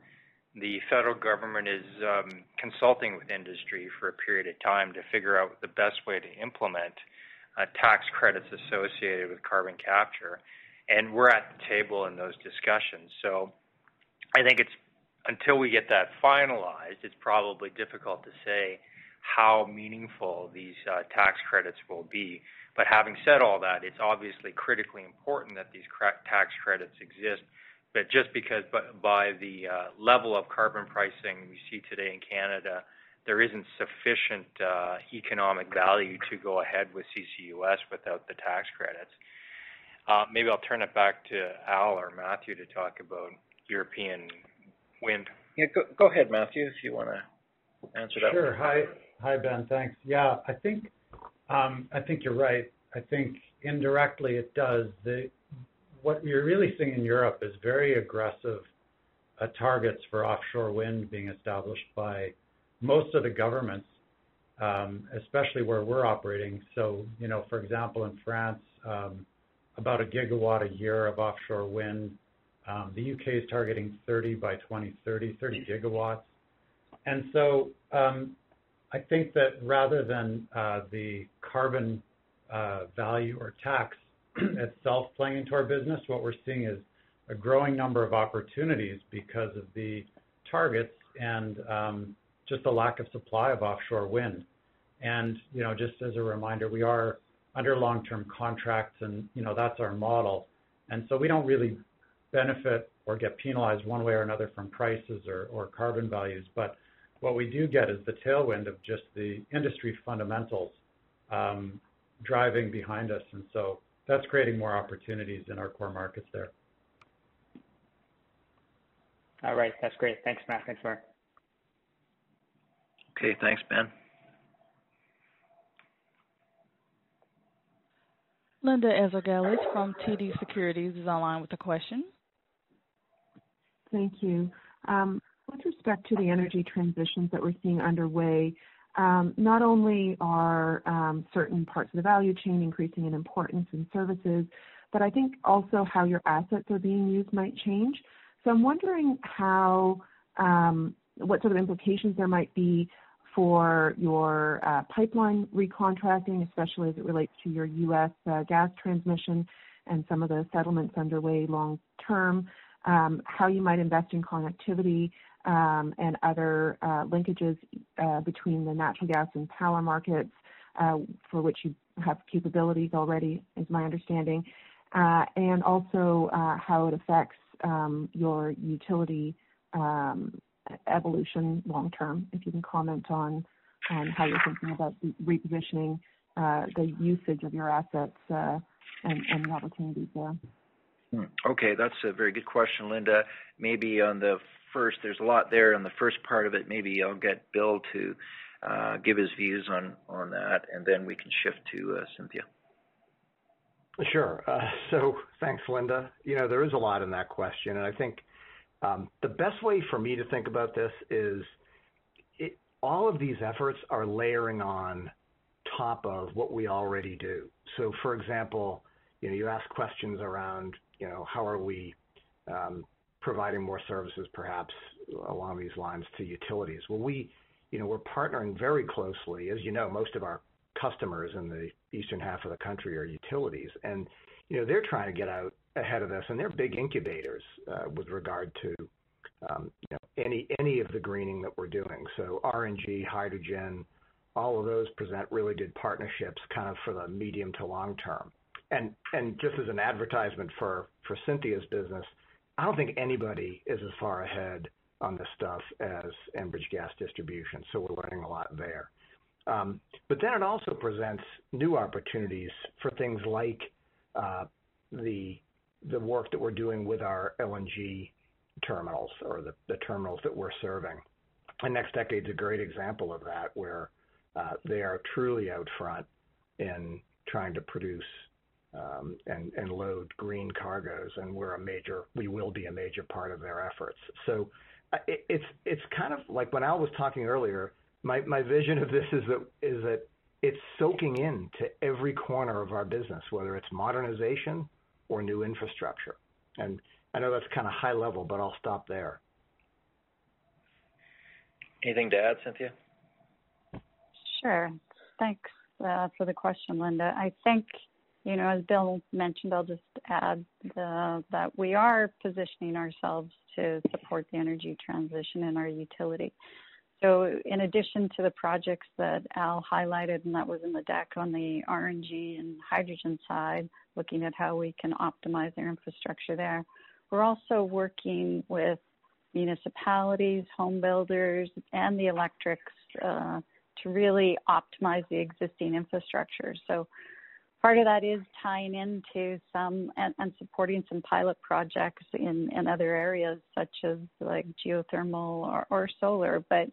the federal government is um, consulting with industry for a period of time to figure out the best way to implement uh, tax credits associated with carbon capture. And we're at the table in those discussions. So I think it's until we get that finalized, it's probably difficult to say how meaningful these uh, tax credits will be. But having said all that, it's obviously critically important that these tax credits exist. But just because by the uh, level of carbon pricing we see today in Canada, there isn't sufficient uh, economic value to go ahead with CCUS without the tax credits. Maybe I'll turn it back to Al or Matthew to talk about European wind. Yeah, go ahead, Matthew, if you want to answer that one. Sure. Hi, Ben. Thanks. Yeah, I think um, I think you're right. I think indirectly it does. The, What you're really seeing in Europe is very aggressive uh, targets for offshore wind being established by most of the governments, um, especially where we're operating. So, you know, for example, in France, um, about a gigawatt a year of offshore wind. Um, The U.K. is targeting 30 by 2030, 30 gigawatts. I think that rather than uh, the carbon uh, value or tax [clears throat] itself playing into our business, what we're seeing is a growing number of opportunities because of the targets and um, just the lack of supply of offshore wind. And you know, just as a reminder, we are under long-term contracts, and you know that's our model. And so we don't really benefit or get penalized one way or another from prices or or carbon values. What we do get is the tailwind of just the industry fundamentals um, driving behind us. And so that's creating more opportunities in our core markets there. All right. That's great. Thanks, Matt. Thanks, Vern. Okay. Thanks, Ben. Linda Ezergailis from TD Securities is online with a question. Thank you. Um, With respect to the energy transitions that we're seeing underway, um, not only are um, certain parts of the value chain increasing in importance and services, but I think also how your assets are being used might change. So I'm wondering how um, what sort of implications there might be for your uh, pipeline recontracting, especially as it relates to your U.S. Uh, gas transmission and some of the settlements underway long term. How you might invest in connectivity, Um, and other uh, linkages uh, between the natural gas and power markets, uh, for which you have capabilities already, is my understanding. And also, how it affects um, your utility um, evolution long term. If you can comment on how you're thinking about repositioning the usage of your assets, and the opportunities there. Hmm. Okay. That's a very good question, Linda. Maybe on the first, there's a lot there on the first part of it. Maybe I'll get Bill to uh, give his views on on that, and then we can shift to uh, Cynthia. Sure. Uh, so thanks, Linda. You know, there is a lot in that question, and I think um, the best way for me to think about this is all of these efforts are layering on top of what we already do. So, for example, you know, you ask questions around you know, how are we um, providing more services, perhaps along these lines to utilities. Well, we, you know, we're partnering very closely. As you know, most of our customers in the eastern half of the country are utilities. And you know they're trying to get out ahead of this, and they're big incubators uh, with regard to um, you know, any any of the greening that we're doing. So RNG, hydrogen, all of those present really good partnerships kind of for the medium to long term. And and just as an advertisement for for Cynthia's business, I don't think anybody is as far ahead on this stuff as Enbridge Gas Distribution, so we're learning a lot there. Um, but then it also presents new opportunities for things like the the work that we're doing with our LNG terminals or the terminals that we're serving. And NextDecade's a great example of that, where they are truly out front in trying to produce Um, and load green cargoes, and we will be a major part of their efforts. So uh, it's it's kind of like when Al was talking earlier, my vision of this is that it's soaking into every corner of our business, whether it's modernization or new infrastructure. And I know that's kind of high level, but I'll stop there. Anything to add, Cynthia? Sure. Thanks uh, for the question, Linda. I think, as Bill mentioned, I'll just add that we are positioning ourselves to support the energy transition in our utility. So, in addition to the projects that Al highlighted, and that was in the deck on the RNG and hydrogen side, looking at how we can optimize their infrastructure there. We're also working with municipalities, home builders, and the electrics uh, to really optimize the existing infrastructure. Part of that is tying into some and supporting some pilot projects in other areas such as like geothermal or solar. But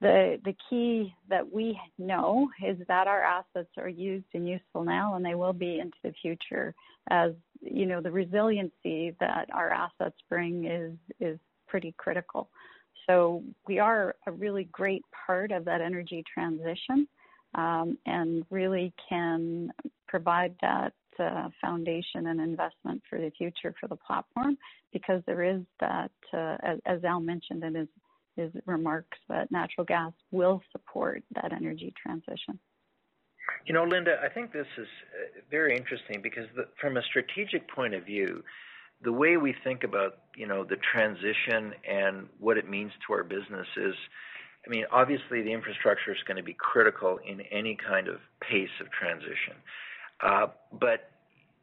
the the key that we know is that our assets are used and useful now, and they will be into the future as you know the resiliency that our assets bring is is pretty critical. So we are a really great part of that energy transition, Um, and really can provide that uh, foundation and investment for the future for the platform because there is that, uh, as Al mentioned in his remarks, that natural gas will support that energy transition. You know, Linda, I think this is uh, very interesting because from a strategic point of view, the way we think about you know the transition and what it means to our business is, obviously the infrastructure is going to be critical in any kind of pace of transition. Uh, but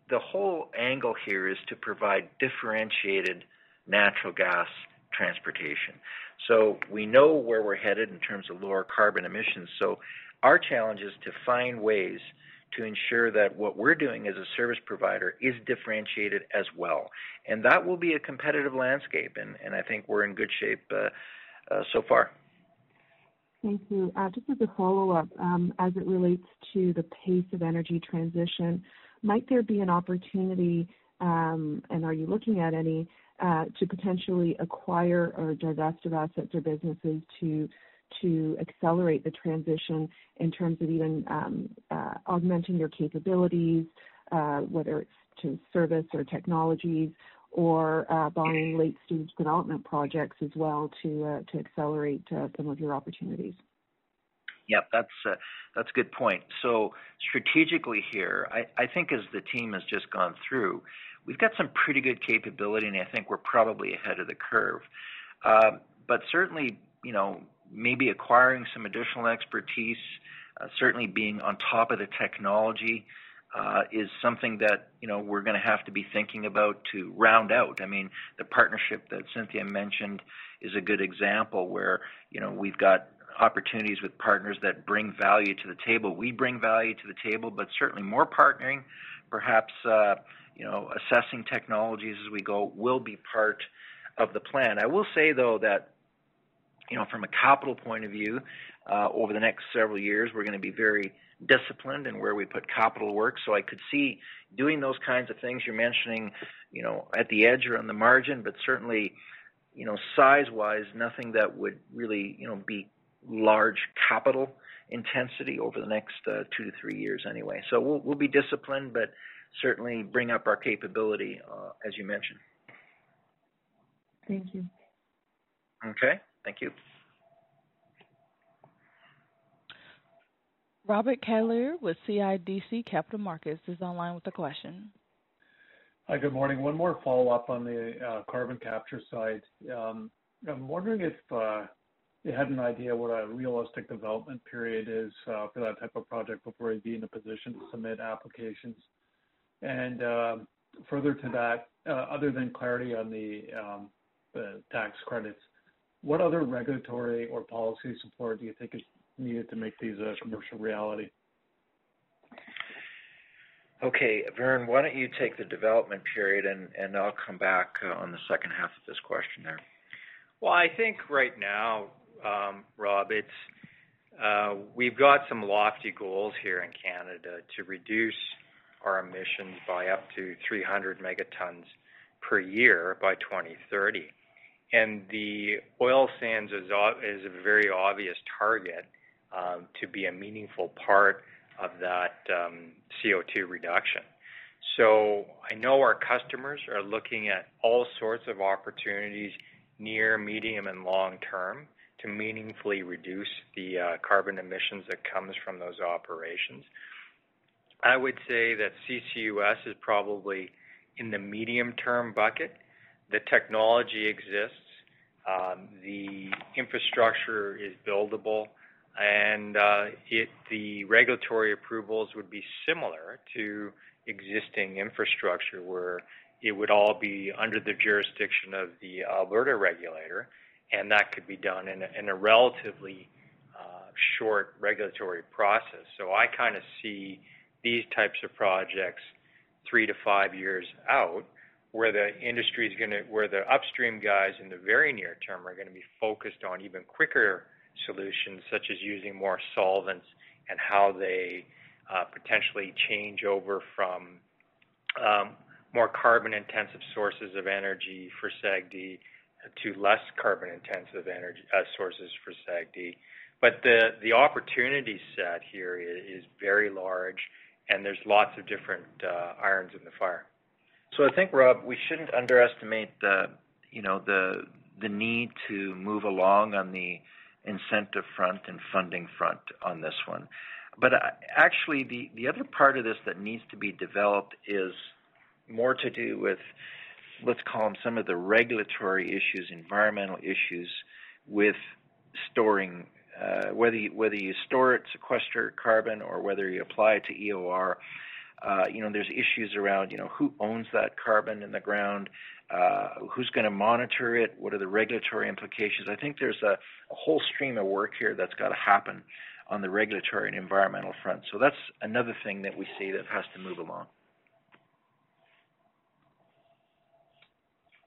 the whole angle here is to provide differentiated natural gas transportation. So we know where we're headed in terms of lower carbon emissions. So our challenge is to find ways to ensure that what we're doing as a service provider is differentiated as well. And that will be a competitive landscape, and I think we're in good shape so far. Thank you. Uh, just as a follow-up, um, as it relates to the pace of energy transition, might there be an opportunity, um, and are you looking at any, uh, to potentially acquire or divest of assets or businesses to accelerate the transition in terms of even um, uh, augmenting your capabilities, whether it's to service or technologies or uh, buying late-stage development projects as well to uh, to accelerate uh, some of your opportunities? Yep, that's a good point. So strategically here, I think as the team has just gone through, we've got some pretty good capability, and I think we're probably ahead of the curve. But certainly, you know, maybe acquiring some additional expertise, certainly being on top of the technology, is something that you know we're going to have to be thinking about to round out. I mean, the partnership that Cynthia mentioned is a good example where you know we've got opportunities with partners that bring value to the table. We bring value to the table, but certainly more partnering, perhaps uh, you know assessing technologies as we go will be part of the plan. I will say, though, that you know from a capital point of view, over the next several years, we're going to be very disciplined in where we put capital work. So I could see doing those kinds of things you're mentioning you know, at the edge or on the margin, but certainly, you know, size-wise, nothing that would really you know, be large capital intensity over the next two to three years anyway. So we'll be disciplined, but certainly bring up our capability, uh, as you mentioned. Thank you. Okay. Thank you. Robert Catellier with CIBC Capital Markets is online with a question. Hi, good morning. One more follow-up on the uh, carbon capture side. Um, I'm wondering if uh, you had an idea what a realistic development period is uh, for that type of project before you'd be in a position to submit applications. And um, further to that, other than clarity on um, the tax credits, what other regulatory or policy support do you think is needed to make these a commercial reality? Okay, Vern, why don't you take the development period and, and I'll come back uh, on the second half of this question there. Well, I think right now, um, Rob, it's uh, we've got some lofty goals here in Canada to reduce our emissions by up to 300 megatons per year by 2030. And the oil sands is, is a very obvious target um, to be a meaningful part of that um, CO2 reduction. So I know our customers are looking at all sorts of opportunities near, medium, and long term to meaningfully reduce the uh, carbon emissions that comes from those operations. I would say that CCUS is probably in the medium-term bucket. The technology exists, um, the infrastructure is buildable, and uh, it, the regulatory approvals would be similar to existing infrastructure where it would all be under the jurisdiction of the Alberta regulator, and that could be done in a, in a relatively uh, short regulatory process. So I kind of see these types of projects three to five years out, where the industry is going to, where the upstream guys in the very near term are going to be focused on even quicker solutions, such as using more solvents and how they uh, potentially change over from um, more carbon-intensive sources of energy for SAGD to less carbon-intensive energy uh, sources for SAGD. But the the opportunity set here is, is very large, and there's lots of different uh, irons in the fire. So I think, Rob, we shouldn't underestimate the you know the the need to move along on the incentive front and funding front on this one. But uh, actually, the the other part of this that needs to be developed is more to do with let's call them some of the regulatory issues, environmental issues with storing uh, whether you, whether you store it, sequester carbon, or whether you apply it to EOR. Uh, you know, there's issues around, you know, who owns that carbon in the ground, uh, who's going to monitor it, what are the regulatory implications. I think there's a, a whole stream of work here that's got to happen on the regulatory and environmental front. So that's another thing that we see that has to move along.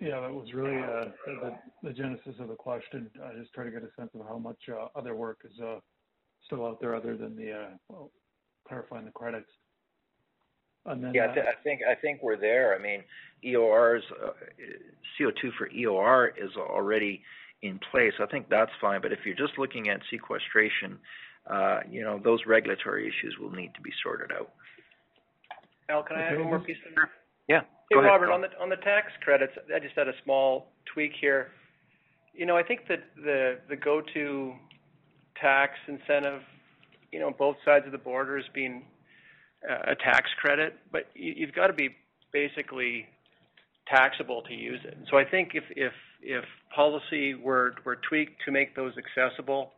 Yeah, that was really uh, the, the genesis of the question. I just try to get a sense of how much uh, other work is uh, still out there other than the uh, well, clarifying the credits. And then, yeah, I, th- I, think I think we're there. I mean, EOR's uh, CO2 for EOR is already in place. I think that's fine. But if you're just looking at sequestration, uh, you know, those regulatory issues will need to be sorted out. Al, can I add one more piece there? Yeah. Hey, Robert, on the on the tax credits, I just had a small tweak here. You know, I think that the the go-to tax incentive, you know, both sides of the border is being uh, a tax credit, but you, you've got to be basically taxable to use it. So I think if if if policy were were tweaked to make those accessible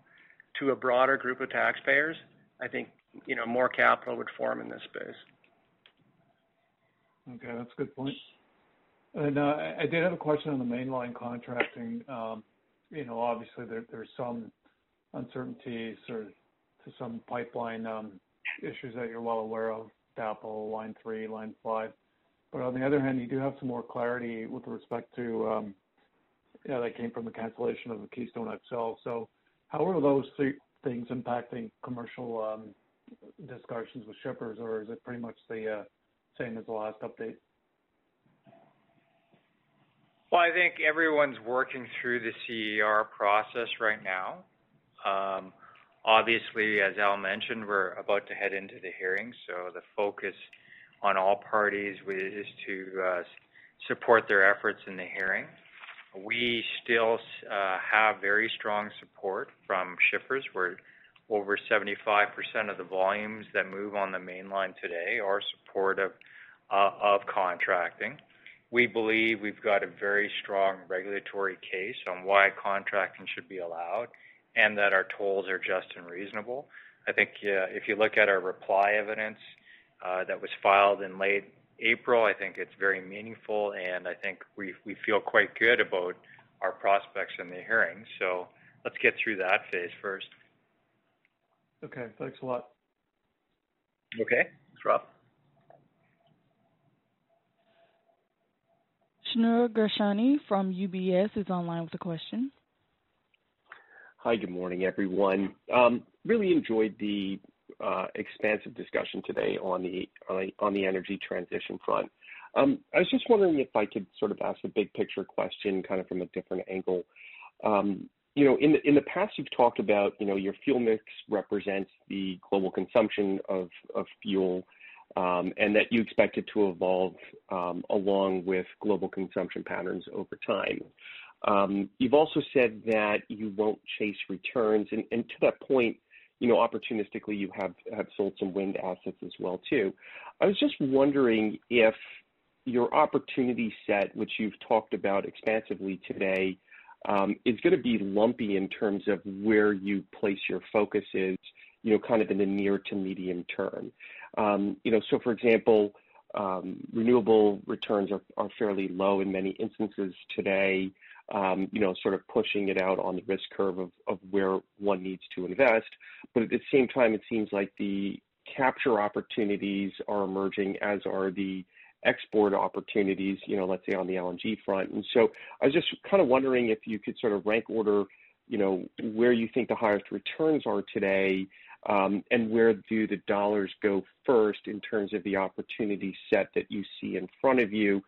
to a broader group of taxpayers, I think you know more capital would form in this space. Okay, that's a good point. And uh, I did have a question on the mainline contracting. Um, you know, obviously there, there's some uncertainties or to some pipeline um, issues that you're well aware of, DAPL, Line 3, Line 5. But on the other hand, you do have some more clarity with respect to, um, yeah, that came from the cancellation of the Keystone XL. So how are those three things impacting commercial um, discussions with shippers, or is it pretty much the uh, same as the last update? Well, I think everyone's working through the CER process right now. Obviously, as Al mentioned, we're about to head into the hearing, so the focus on all parties is to uh, support their efforts in the hearing. We still uh, have very strong support from shippers. We're over 75% of the volumes that move on the main line today are supportive uh, of contracting. We believe we've got a very strong regulatory case on why contracting should be allowed and that our tolls are just and reasonable. I think uh, if you look at our reply evidence uh, that was filed in late April, I think it's very meaningful, and I think we, we feel quite good about our prospects in the hearing. So let's get through that phase first. Okay, thanks a lot. Okay, thanks, Rob. Shneur Gershuni from UBS is online with a question. Hi, good morning, everyone. Um, really enjoyed the uh, expansive discussion today on the on the energy transition front. Um, I was just wondering if I could sort of ask a big picture question, kind of from a different angle. Um, you know, in the in the past, you've talked about you know your fuel mix represents the global consumption of of fuel, um, and that you expect it to evolve um, along with global consumption patterns over time. Um, you've also said that you won't chase returns, and, and to that point, you know, opportunistically, you have have sold some wind assets as well too. I was just wondering if your opportunity set, which you've talked about expansively today, um, is going to be lumpy in terms of where you place your focus is, you know, kind of in the near to medium term. Um, you know, so for example, um, renewable returns are, are fairly low in many instances today, um, you know, sort of pushing it out on the risk curve of, of where one needs to invest. But at the same time, it seems like the capture opportunities are emerging, as are the export opportunities, you know, let's say on the LNG front. And so I was just kind of wondering if you could sort of rank order, you know, where you think the highest returns are today, um, and where do the dollars go first in terms of the opportunity set that you see in front of you?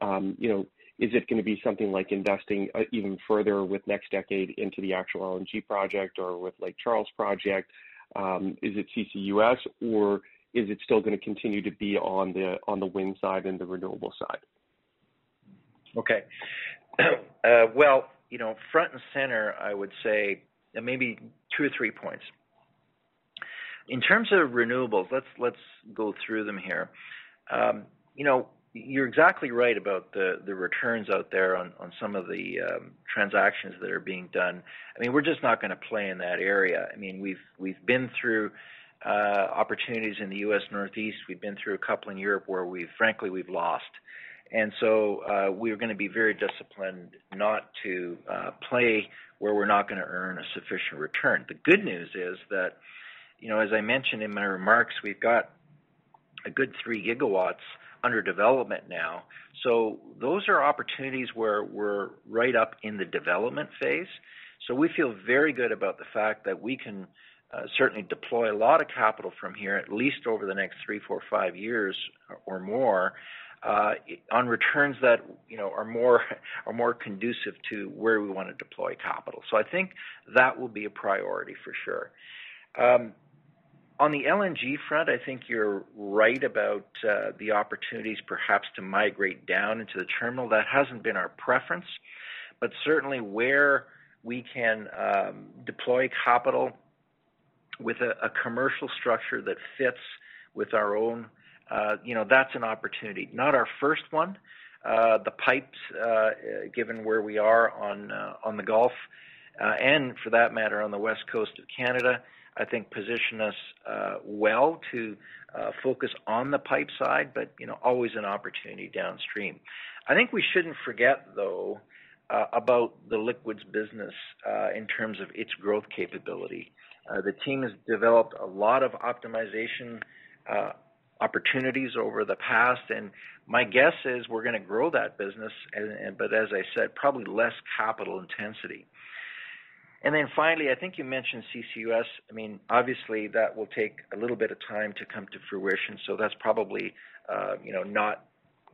Um, you know, is it gonna be something like investing uh, even further with NextDecade into the actual LNG project or with Lake Charles project? Um, is it CCUS, or is it still going to continue to be on the on the wind side and the renewable side? Okay. [clears throat] Uh, well, you know, front and center, I would say maybe two or three points. In terms of renewables, let's let's go through them here. Um, you know, you're exactly right about the the returns out there on on some of the um, transactions that are being done. I mean, we're just not going to play in that area. I mean, we've we've been through uh, opportunities in the U.S. Northeast. We've been through a couple in Europe where we've, frankly, we've lost. And so uh, we're going to be very disciplined not to uh, play where we're not going to earn a sufficient return. The good news is that, you know, as I mentioned in my remarks, we've got a good three gigawatts under development now. So those are opportunities where we're right up in the development phase. So we feel very good about the fact that we can uh, certainly deploy a lot of capital from here, at least over the next three, four, five years or more, uh, on returns that you know are more [laughs] are more conducive to where we want to deploy capital. So I think that will be a priority for sure. Um, on the LNG front, I think you're right about uh, the opportunities perhaps to migrate down into the terminal. That hasn't been our preference, but certainly where we can um, deploy capital with a, a commercial structure that fits with our own, uh, you know, that's an opportunity. Not our first one. Uh, the pipes, uh, given where we are on uh, on the Gulf, uh, and for that matter on the west coast of Canada, I think position us uh, well to focus on the pipe side, but you know, always an opportunity downstream. I think we shouldn't forget though about the liquids business in terms of its growth capability. Uh, the team has developed a lot of optimization uh, opportunities over the past, and my guess is we're going to grow that business, and but as I said, probably less capital intensity. And then finally, I think you mentioned CCUS. I mean, obviously, that will take a little bit of time to come to fruition, so that's probably, uh, you know, not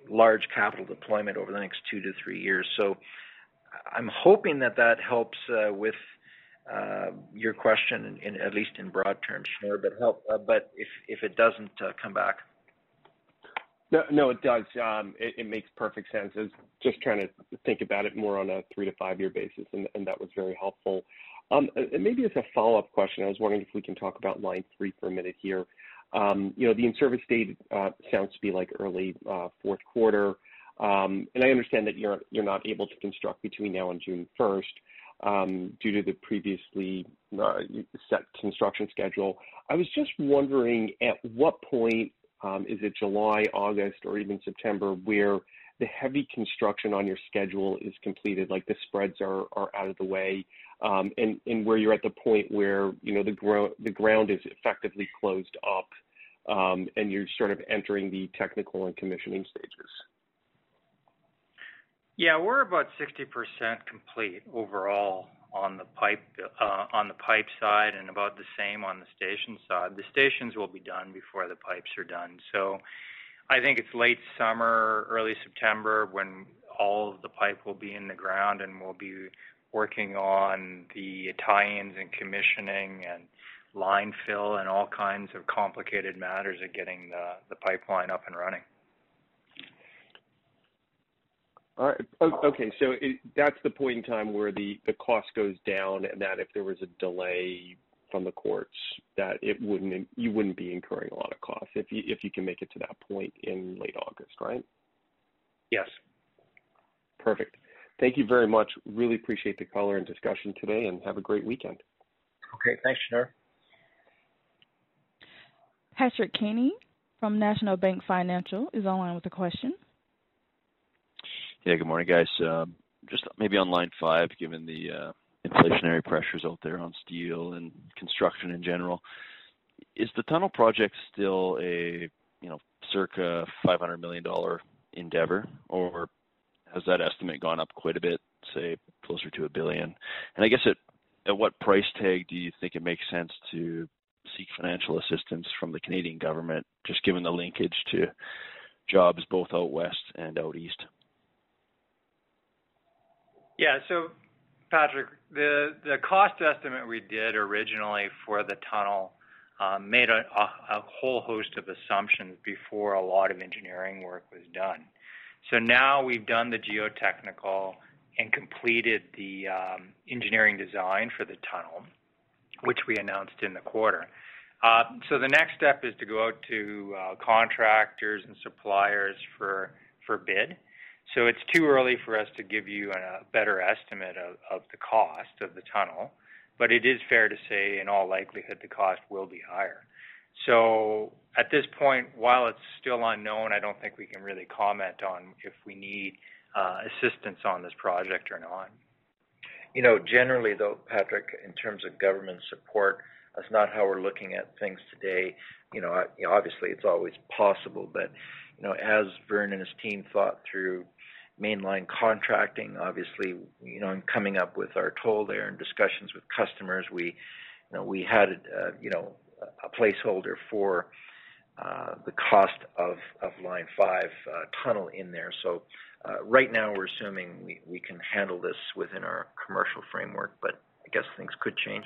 large capital deployment over the next two to three years. So I'm hoping that that helps uh, with uh, your question, in, in, at least in broad terms, sure. But help. Uh, but if if it doesn't, uh, come back. No, no, it does. Um, it, makes perfect sense. I was just trying to think about it more on a three to five year basis, and, that was very helpful. Um, maybe as a follow up question, I was wondering if we can talk about line three for a minute here. Um, you know, the in-service date uh, sounds to be like early uh, fourth quarter, um, and I understand that you're you're not able to construct between now and June 1st um, due to the previously uh, set construction schedule. I was just wondering at what point, um, is it July, August, or even September, where the heavy construction on your schedule is completed, like the spreads are out of the way, um, and where you're at the point where, you know, the ground is effectively closed up, and you're sort of entering the technical and commissioning stages? Yeah, we're about 60% complete overall on the pipe uh, on the pipe side and about the same on the station side. The stations will be done before the pipes are done. So I think it's late summer, early September when all of the pipe will be in the ground, and we'll be working on the tie-ins and commissioning and line fill and all kinds of complicated matters of getting the pipeline up and running. All right. Oh, okay. So that's the point in time where the cost goes down, and that if there was a delay from the courts, that it wouldn't you wouldn't be incurring a lot of costs if you can make it to that point in late August, right? Yes. Perfect. Thank you very much. Really appreciate the color and discussion today, and have a great weekend. Okay. Thanks, Shneur. Patrick Kenny from National Bank Financial is online with a question. Yeah, good morning, guys. Um, just maybe on Line 5, given the uh, inflationary pressures out there on steel and construction in general, is the tunnel project still a you know, circa 500 million dollar endeavor, or has that estimate gone up quite a bit, say, closer to 1 billion? I guess at what price tag do you think it makes sense to seek financial assistance from the Canadian government, just given the linkage to jobs both out west and out east? Yeah. So Patrick, the the cost estimate we did originally for the tunnel um, made a whole host of assumptions before a lot of engineering work was done. So now we've done the geotechnical and completed the um, engineering design for the tunnel, which we announced in the quarter. Uh, so the next step is to go out to uh, contractors and suppliers for for bid. It's too early for us to give you a better estimate of the cost of the tunnel, but it is fair to say, in all likelihood, the cost will be higher. So At this point, while it's still unknown, I don't think we can really comment on if we need uh, assistance on this project or not. You know, generally, though, Patrick, in terms of government support, that's not how we're looking at things today. You know, obviously, it's always possible, but you know, as Vern and his team thought through mainline contracting, obviously, you know, in coming up with our toll there and discussions with customers, we you know, we had uh, you know, a placeholder for uh, the cost of of Line 5 tunnel in there. So right now we're assuming we we can handle this within our commercial framework, but I guess things could change.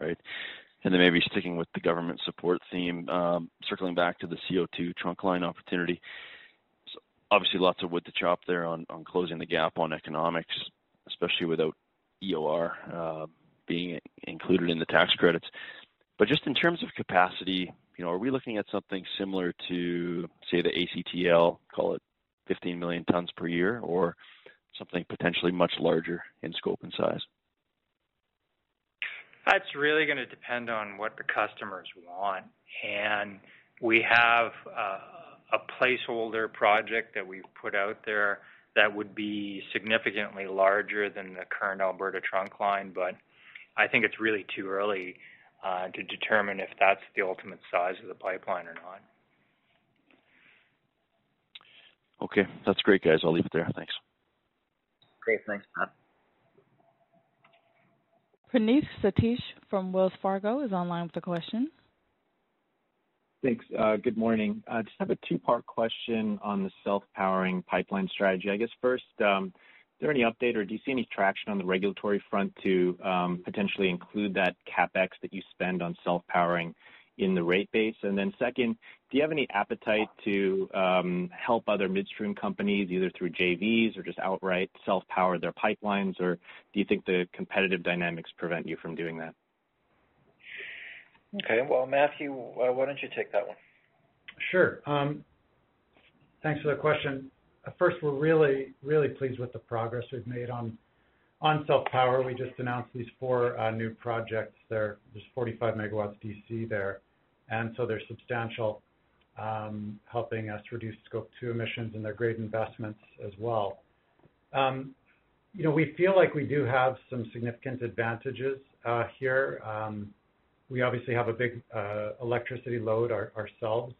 Right. And then maybe sticking with the government support theme, circling back to the CO2 trunk line opportunity. Obviously lots of wood to chop there on on closing the gap on economics, especially without EOR uh, being included in the tax credits. But just in terms of capacity, you know, are we looking at something similar to, say, the ACTL, call it 15 million tons per year, or something potentially much larger in scope and size? That's really going to depend on what the customers want. And we have uh, a placeholder project that we've put out there that would be significantly larger than the current Alberta trunk line. But I think it's really too early uh, to determine if that's the ultimate size of the pipeline or not. Okay. That's great, guys. I'll leave it there. Thanks. Great. Thanks, Pat. Praneeth Satish from Wells Fargo is online with a question. Thanks. Uh, good morning. I just have a two-part question on the self-powering pipeline strategy. I guess first, um, is there any update or do you see any traction on the regulatory front to um, potentially include that CapEx that you spend on self-powering in the rate base? Second, do you have any appetite to um, help other midstream companies, either through JVs or just outright self-power their pipelines, or do you think the competitive dynamics prevent you from doing that? Okay. Well, Matthew, why don't you take that one? Sure. Um, thanks for the question. Uh, first, we're really really pleased with the progress we've made on on self-power. We just announced these four uh, new projects there. There's 45 megawatts DC there, and so they're substantial, um, helping us reduce Scope 2 emissions, and they're great investments as well. Um, you know, we feel like we do have some significant advantages uh, here. Um, We obviously have a big electricity load ourselves,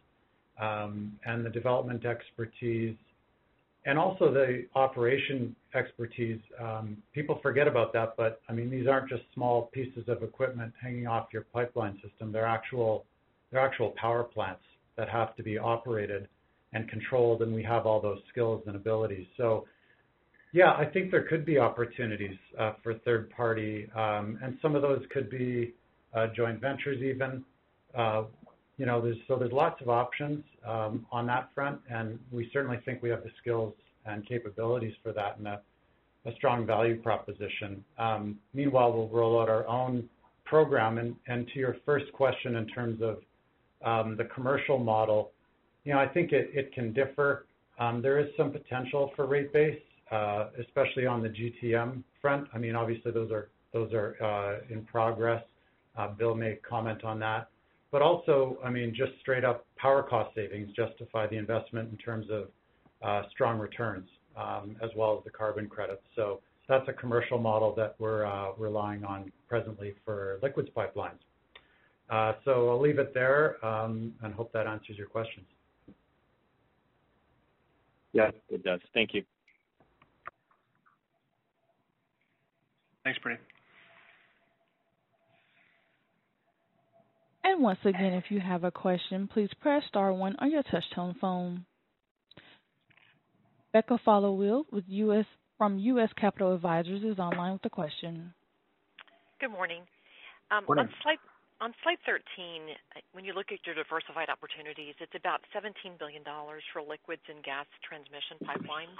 and the development expertise and also the operation expertise. Um, people forget about that, but I mean, these aren't just small pieces of equipment hanging off your pipeline system. They're actual, they're actual power plants that have to be operated and controlled, and we have all those skills and abilities. So, yeah, I think there could be opportunities uh, for third party, um, and some of those could be uh, joint ventures even. Uh, you know, there's, so there's lots of options um, on that front, and we certainly think we have the skills and capabilities for that and a, a strong value proposition. Um, meanwhile, we'll roll out our own program. And, and to your first question in terms of um, the commercial model, you know, I think it, it can differ. Um, there is some potential for rate base, uh, especially on the GTM front. I mean, obviously those are those are uh, in progress. Uh, Bill may comment on that. But also, I mean, just straight up power cost savings justify the investment in terms of uh, strong returns, um, as well as the carbon credits. So that's a commercial model that we're uh, relying on presently for liquids pipelines. Uh, so I'll leave it there um, and hope that answers your questions. Yeah, it does. Thank you. Thanks, Brady. And once again, if you have a question, please press star one on your touchtone phone. Becca Followill with US from U.S. Capital Advisors is online with a question. Good morning. Um, morning. On slide on slide 13, when you look at your diversified opportunities, it's about $17 billion for liquids and gas transmission pipelines.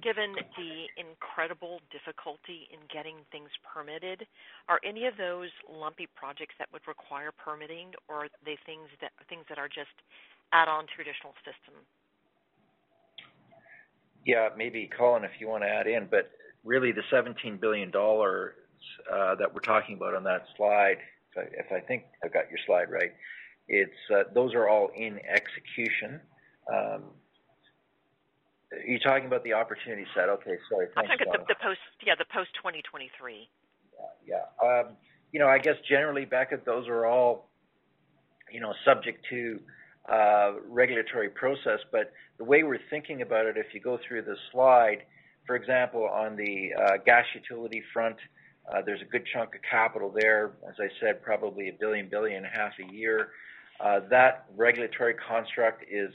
Given the incredible difficulty in getting things permitted, are any of those lumpy projects that would require permitting, or are they things that are just add-on to traditional system? Yeah, maybe Colin, if you want to add in, but really the $17 billion uh, that we're talking about on that slide, if I, if I think I've got your slide right, it's uh, those are all in execution. Um, you're talking about the opportunity set. Okay, sorry. I'm talking about the, the post, yeah, the post 2023. Yeah, yeah. Um, you know, I guess generally, Becca, those are all, you know, subject to uh, regulatory process. But the way we're thinking about it, if you go through the slide, for example, on the uh, gas utility front, uh, there's a good chunk of capital there. As I said, probably a billion, billion and a half a year. Uh, that regulatory construct is,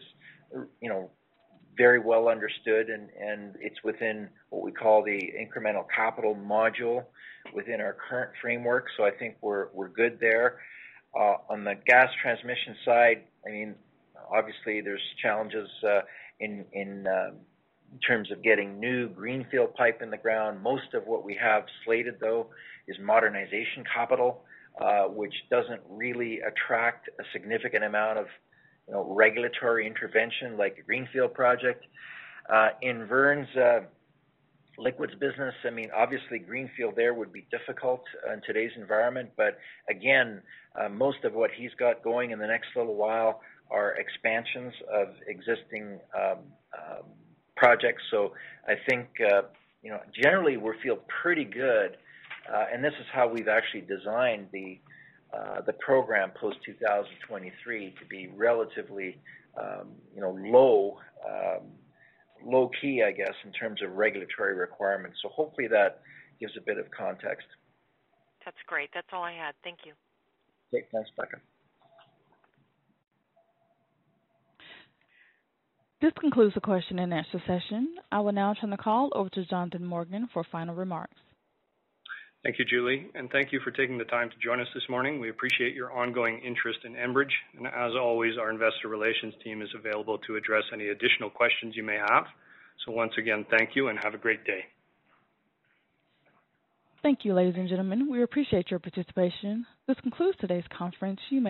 you know, very well understood, and, and it's within what we call the incremental capital module within our current framework. So I think we're we're good there. Uh, on the gas transmission side, I mean, obviously there's challenges uh, in in um, in terms of getting new greenfield pipe in the ground. Most of what we have slated, though, is modernization capital, uh, which doesn't really attract a significant amount of you know, regulatory intervention like a greenfield project. Uh, in Vern's uh, liquids business, I mean, obviously greenfield there would be difficult in today's environment, but again, uh, most of what he's got going in the next little while are expansions of existing um, um, projects. So I think, uh, you know, generally we feel pretty good, uh, and this is how we've actually designed the uh, the program post 2023 to be relatively, um, you know, low, um, low key, I guess, in terms of regulatory requirements. So hopefully that gives a bit of context. That's great. That's all I had. Thank you. Okay, thanks, Becca. This concludes the question and answer session. I will now turn the call over to Jonathan Morgan for final remarks. Thank you, Julie, and thank you for taking the time to join us this morning. We appreciate your ongoing interest in Enbridge, and as always, our investor relations team is available to address any additional questions you may have. So once again, thank you and have a great day. Thank you, ladies and gentlemen. We appreciate your participation. This concludes today's conference. You may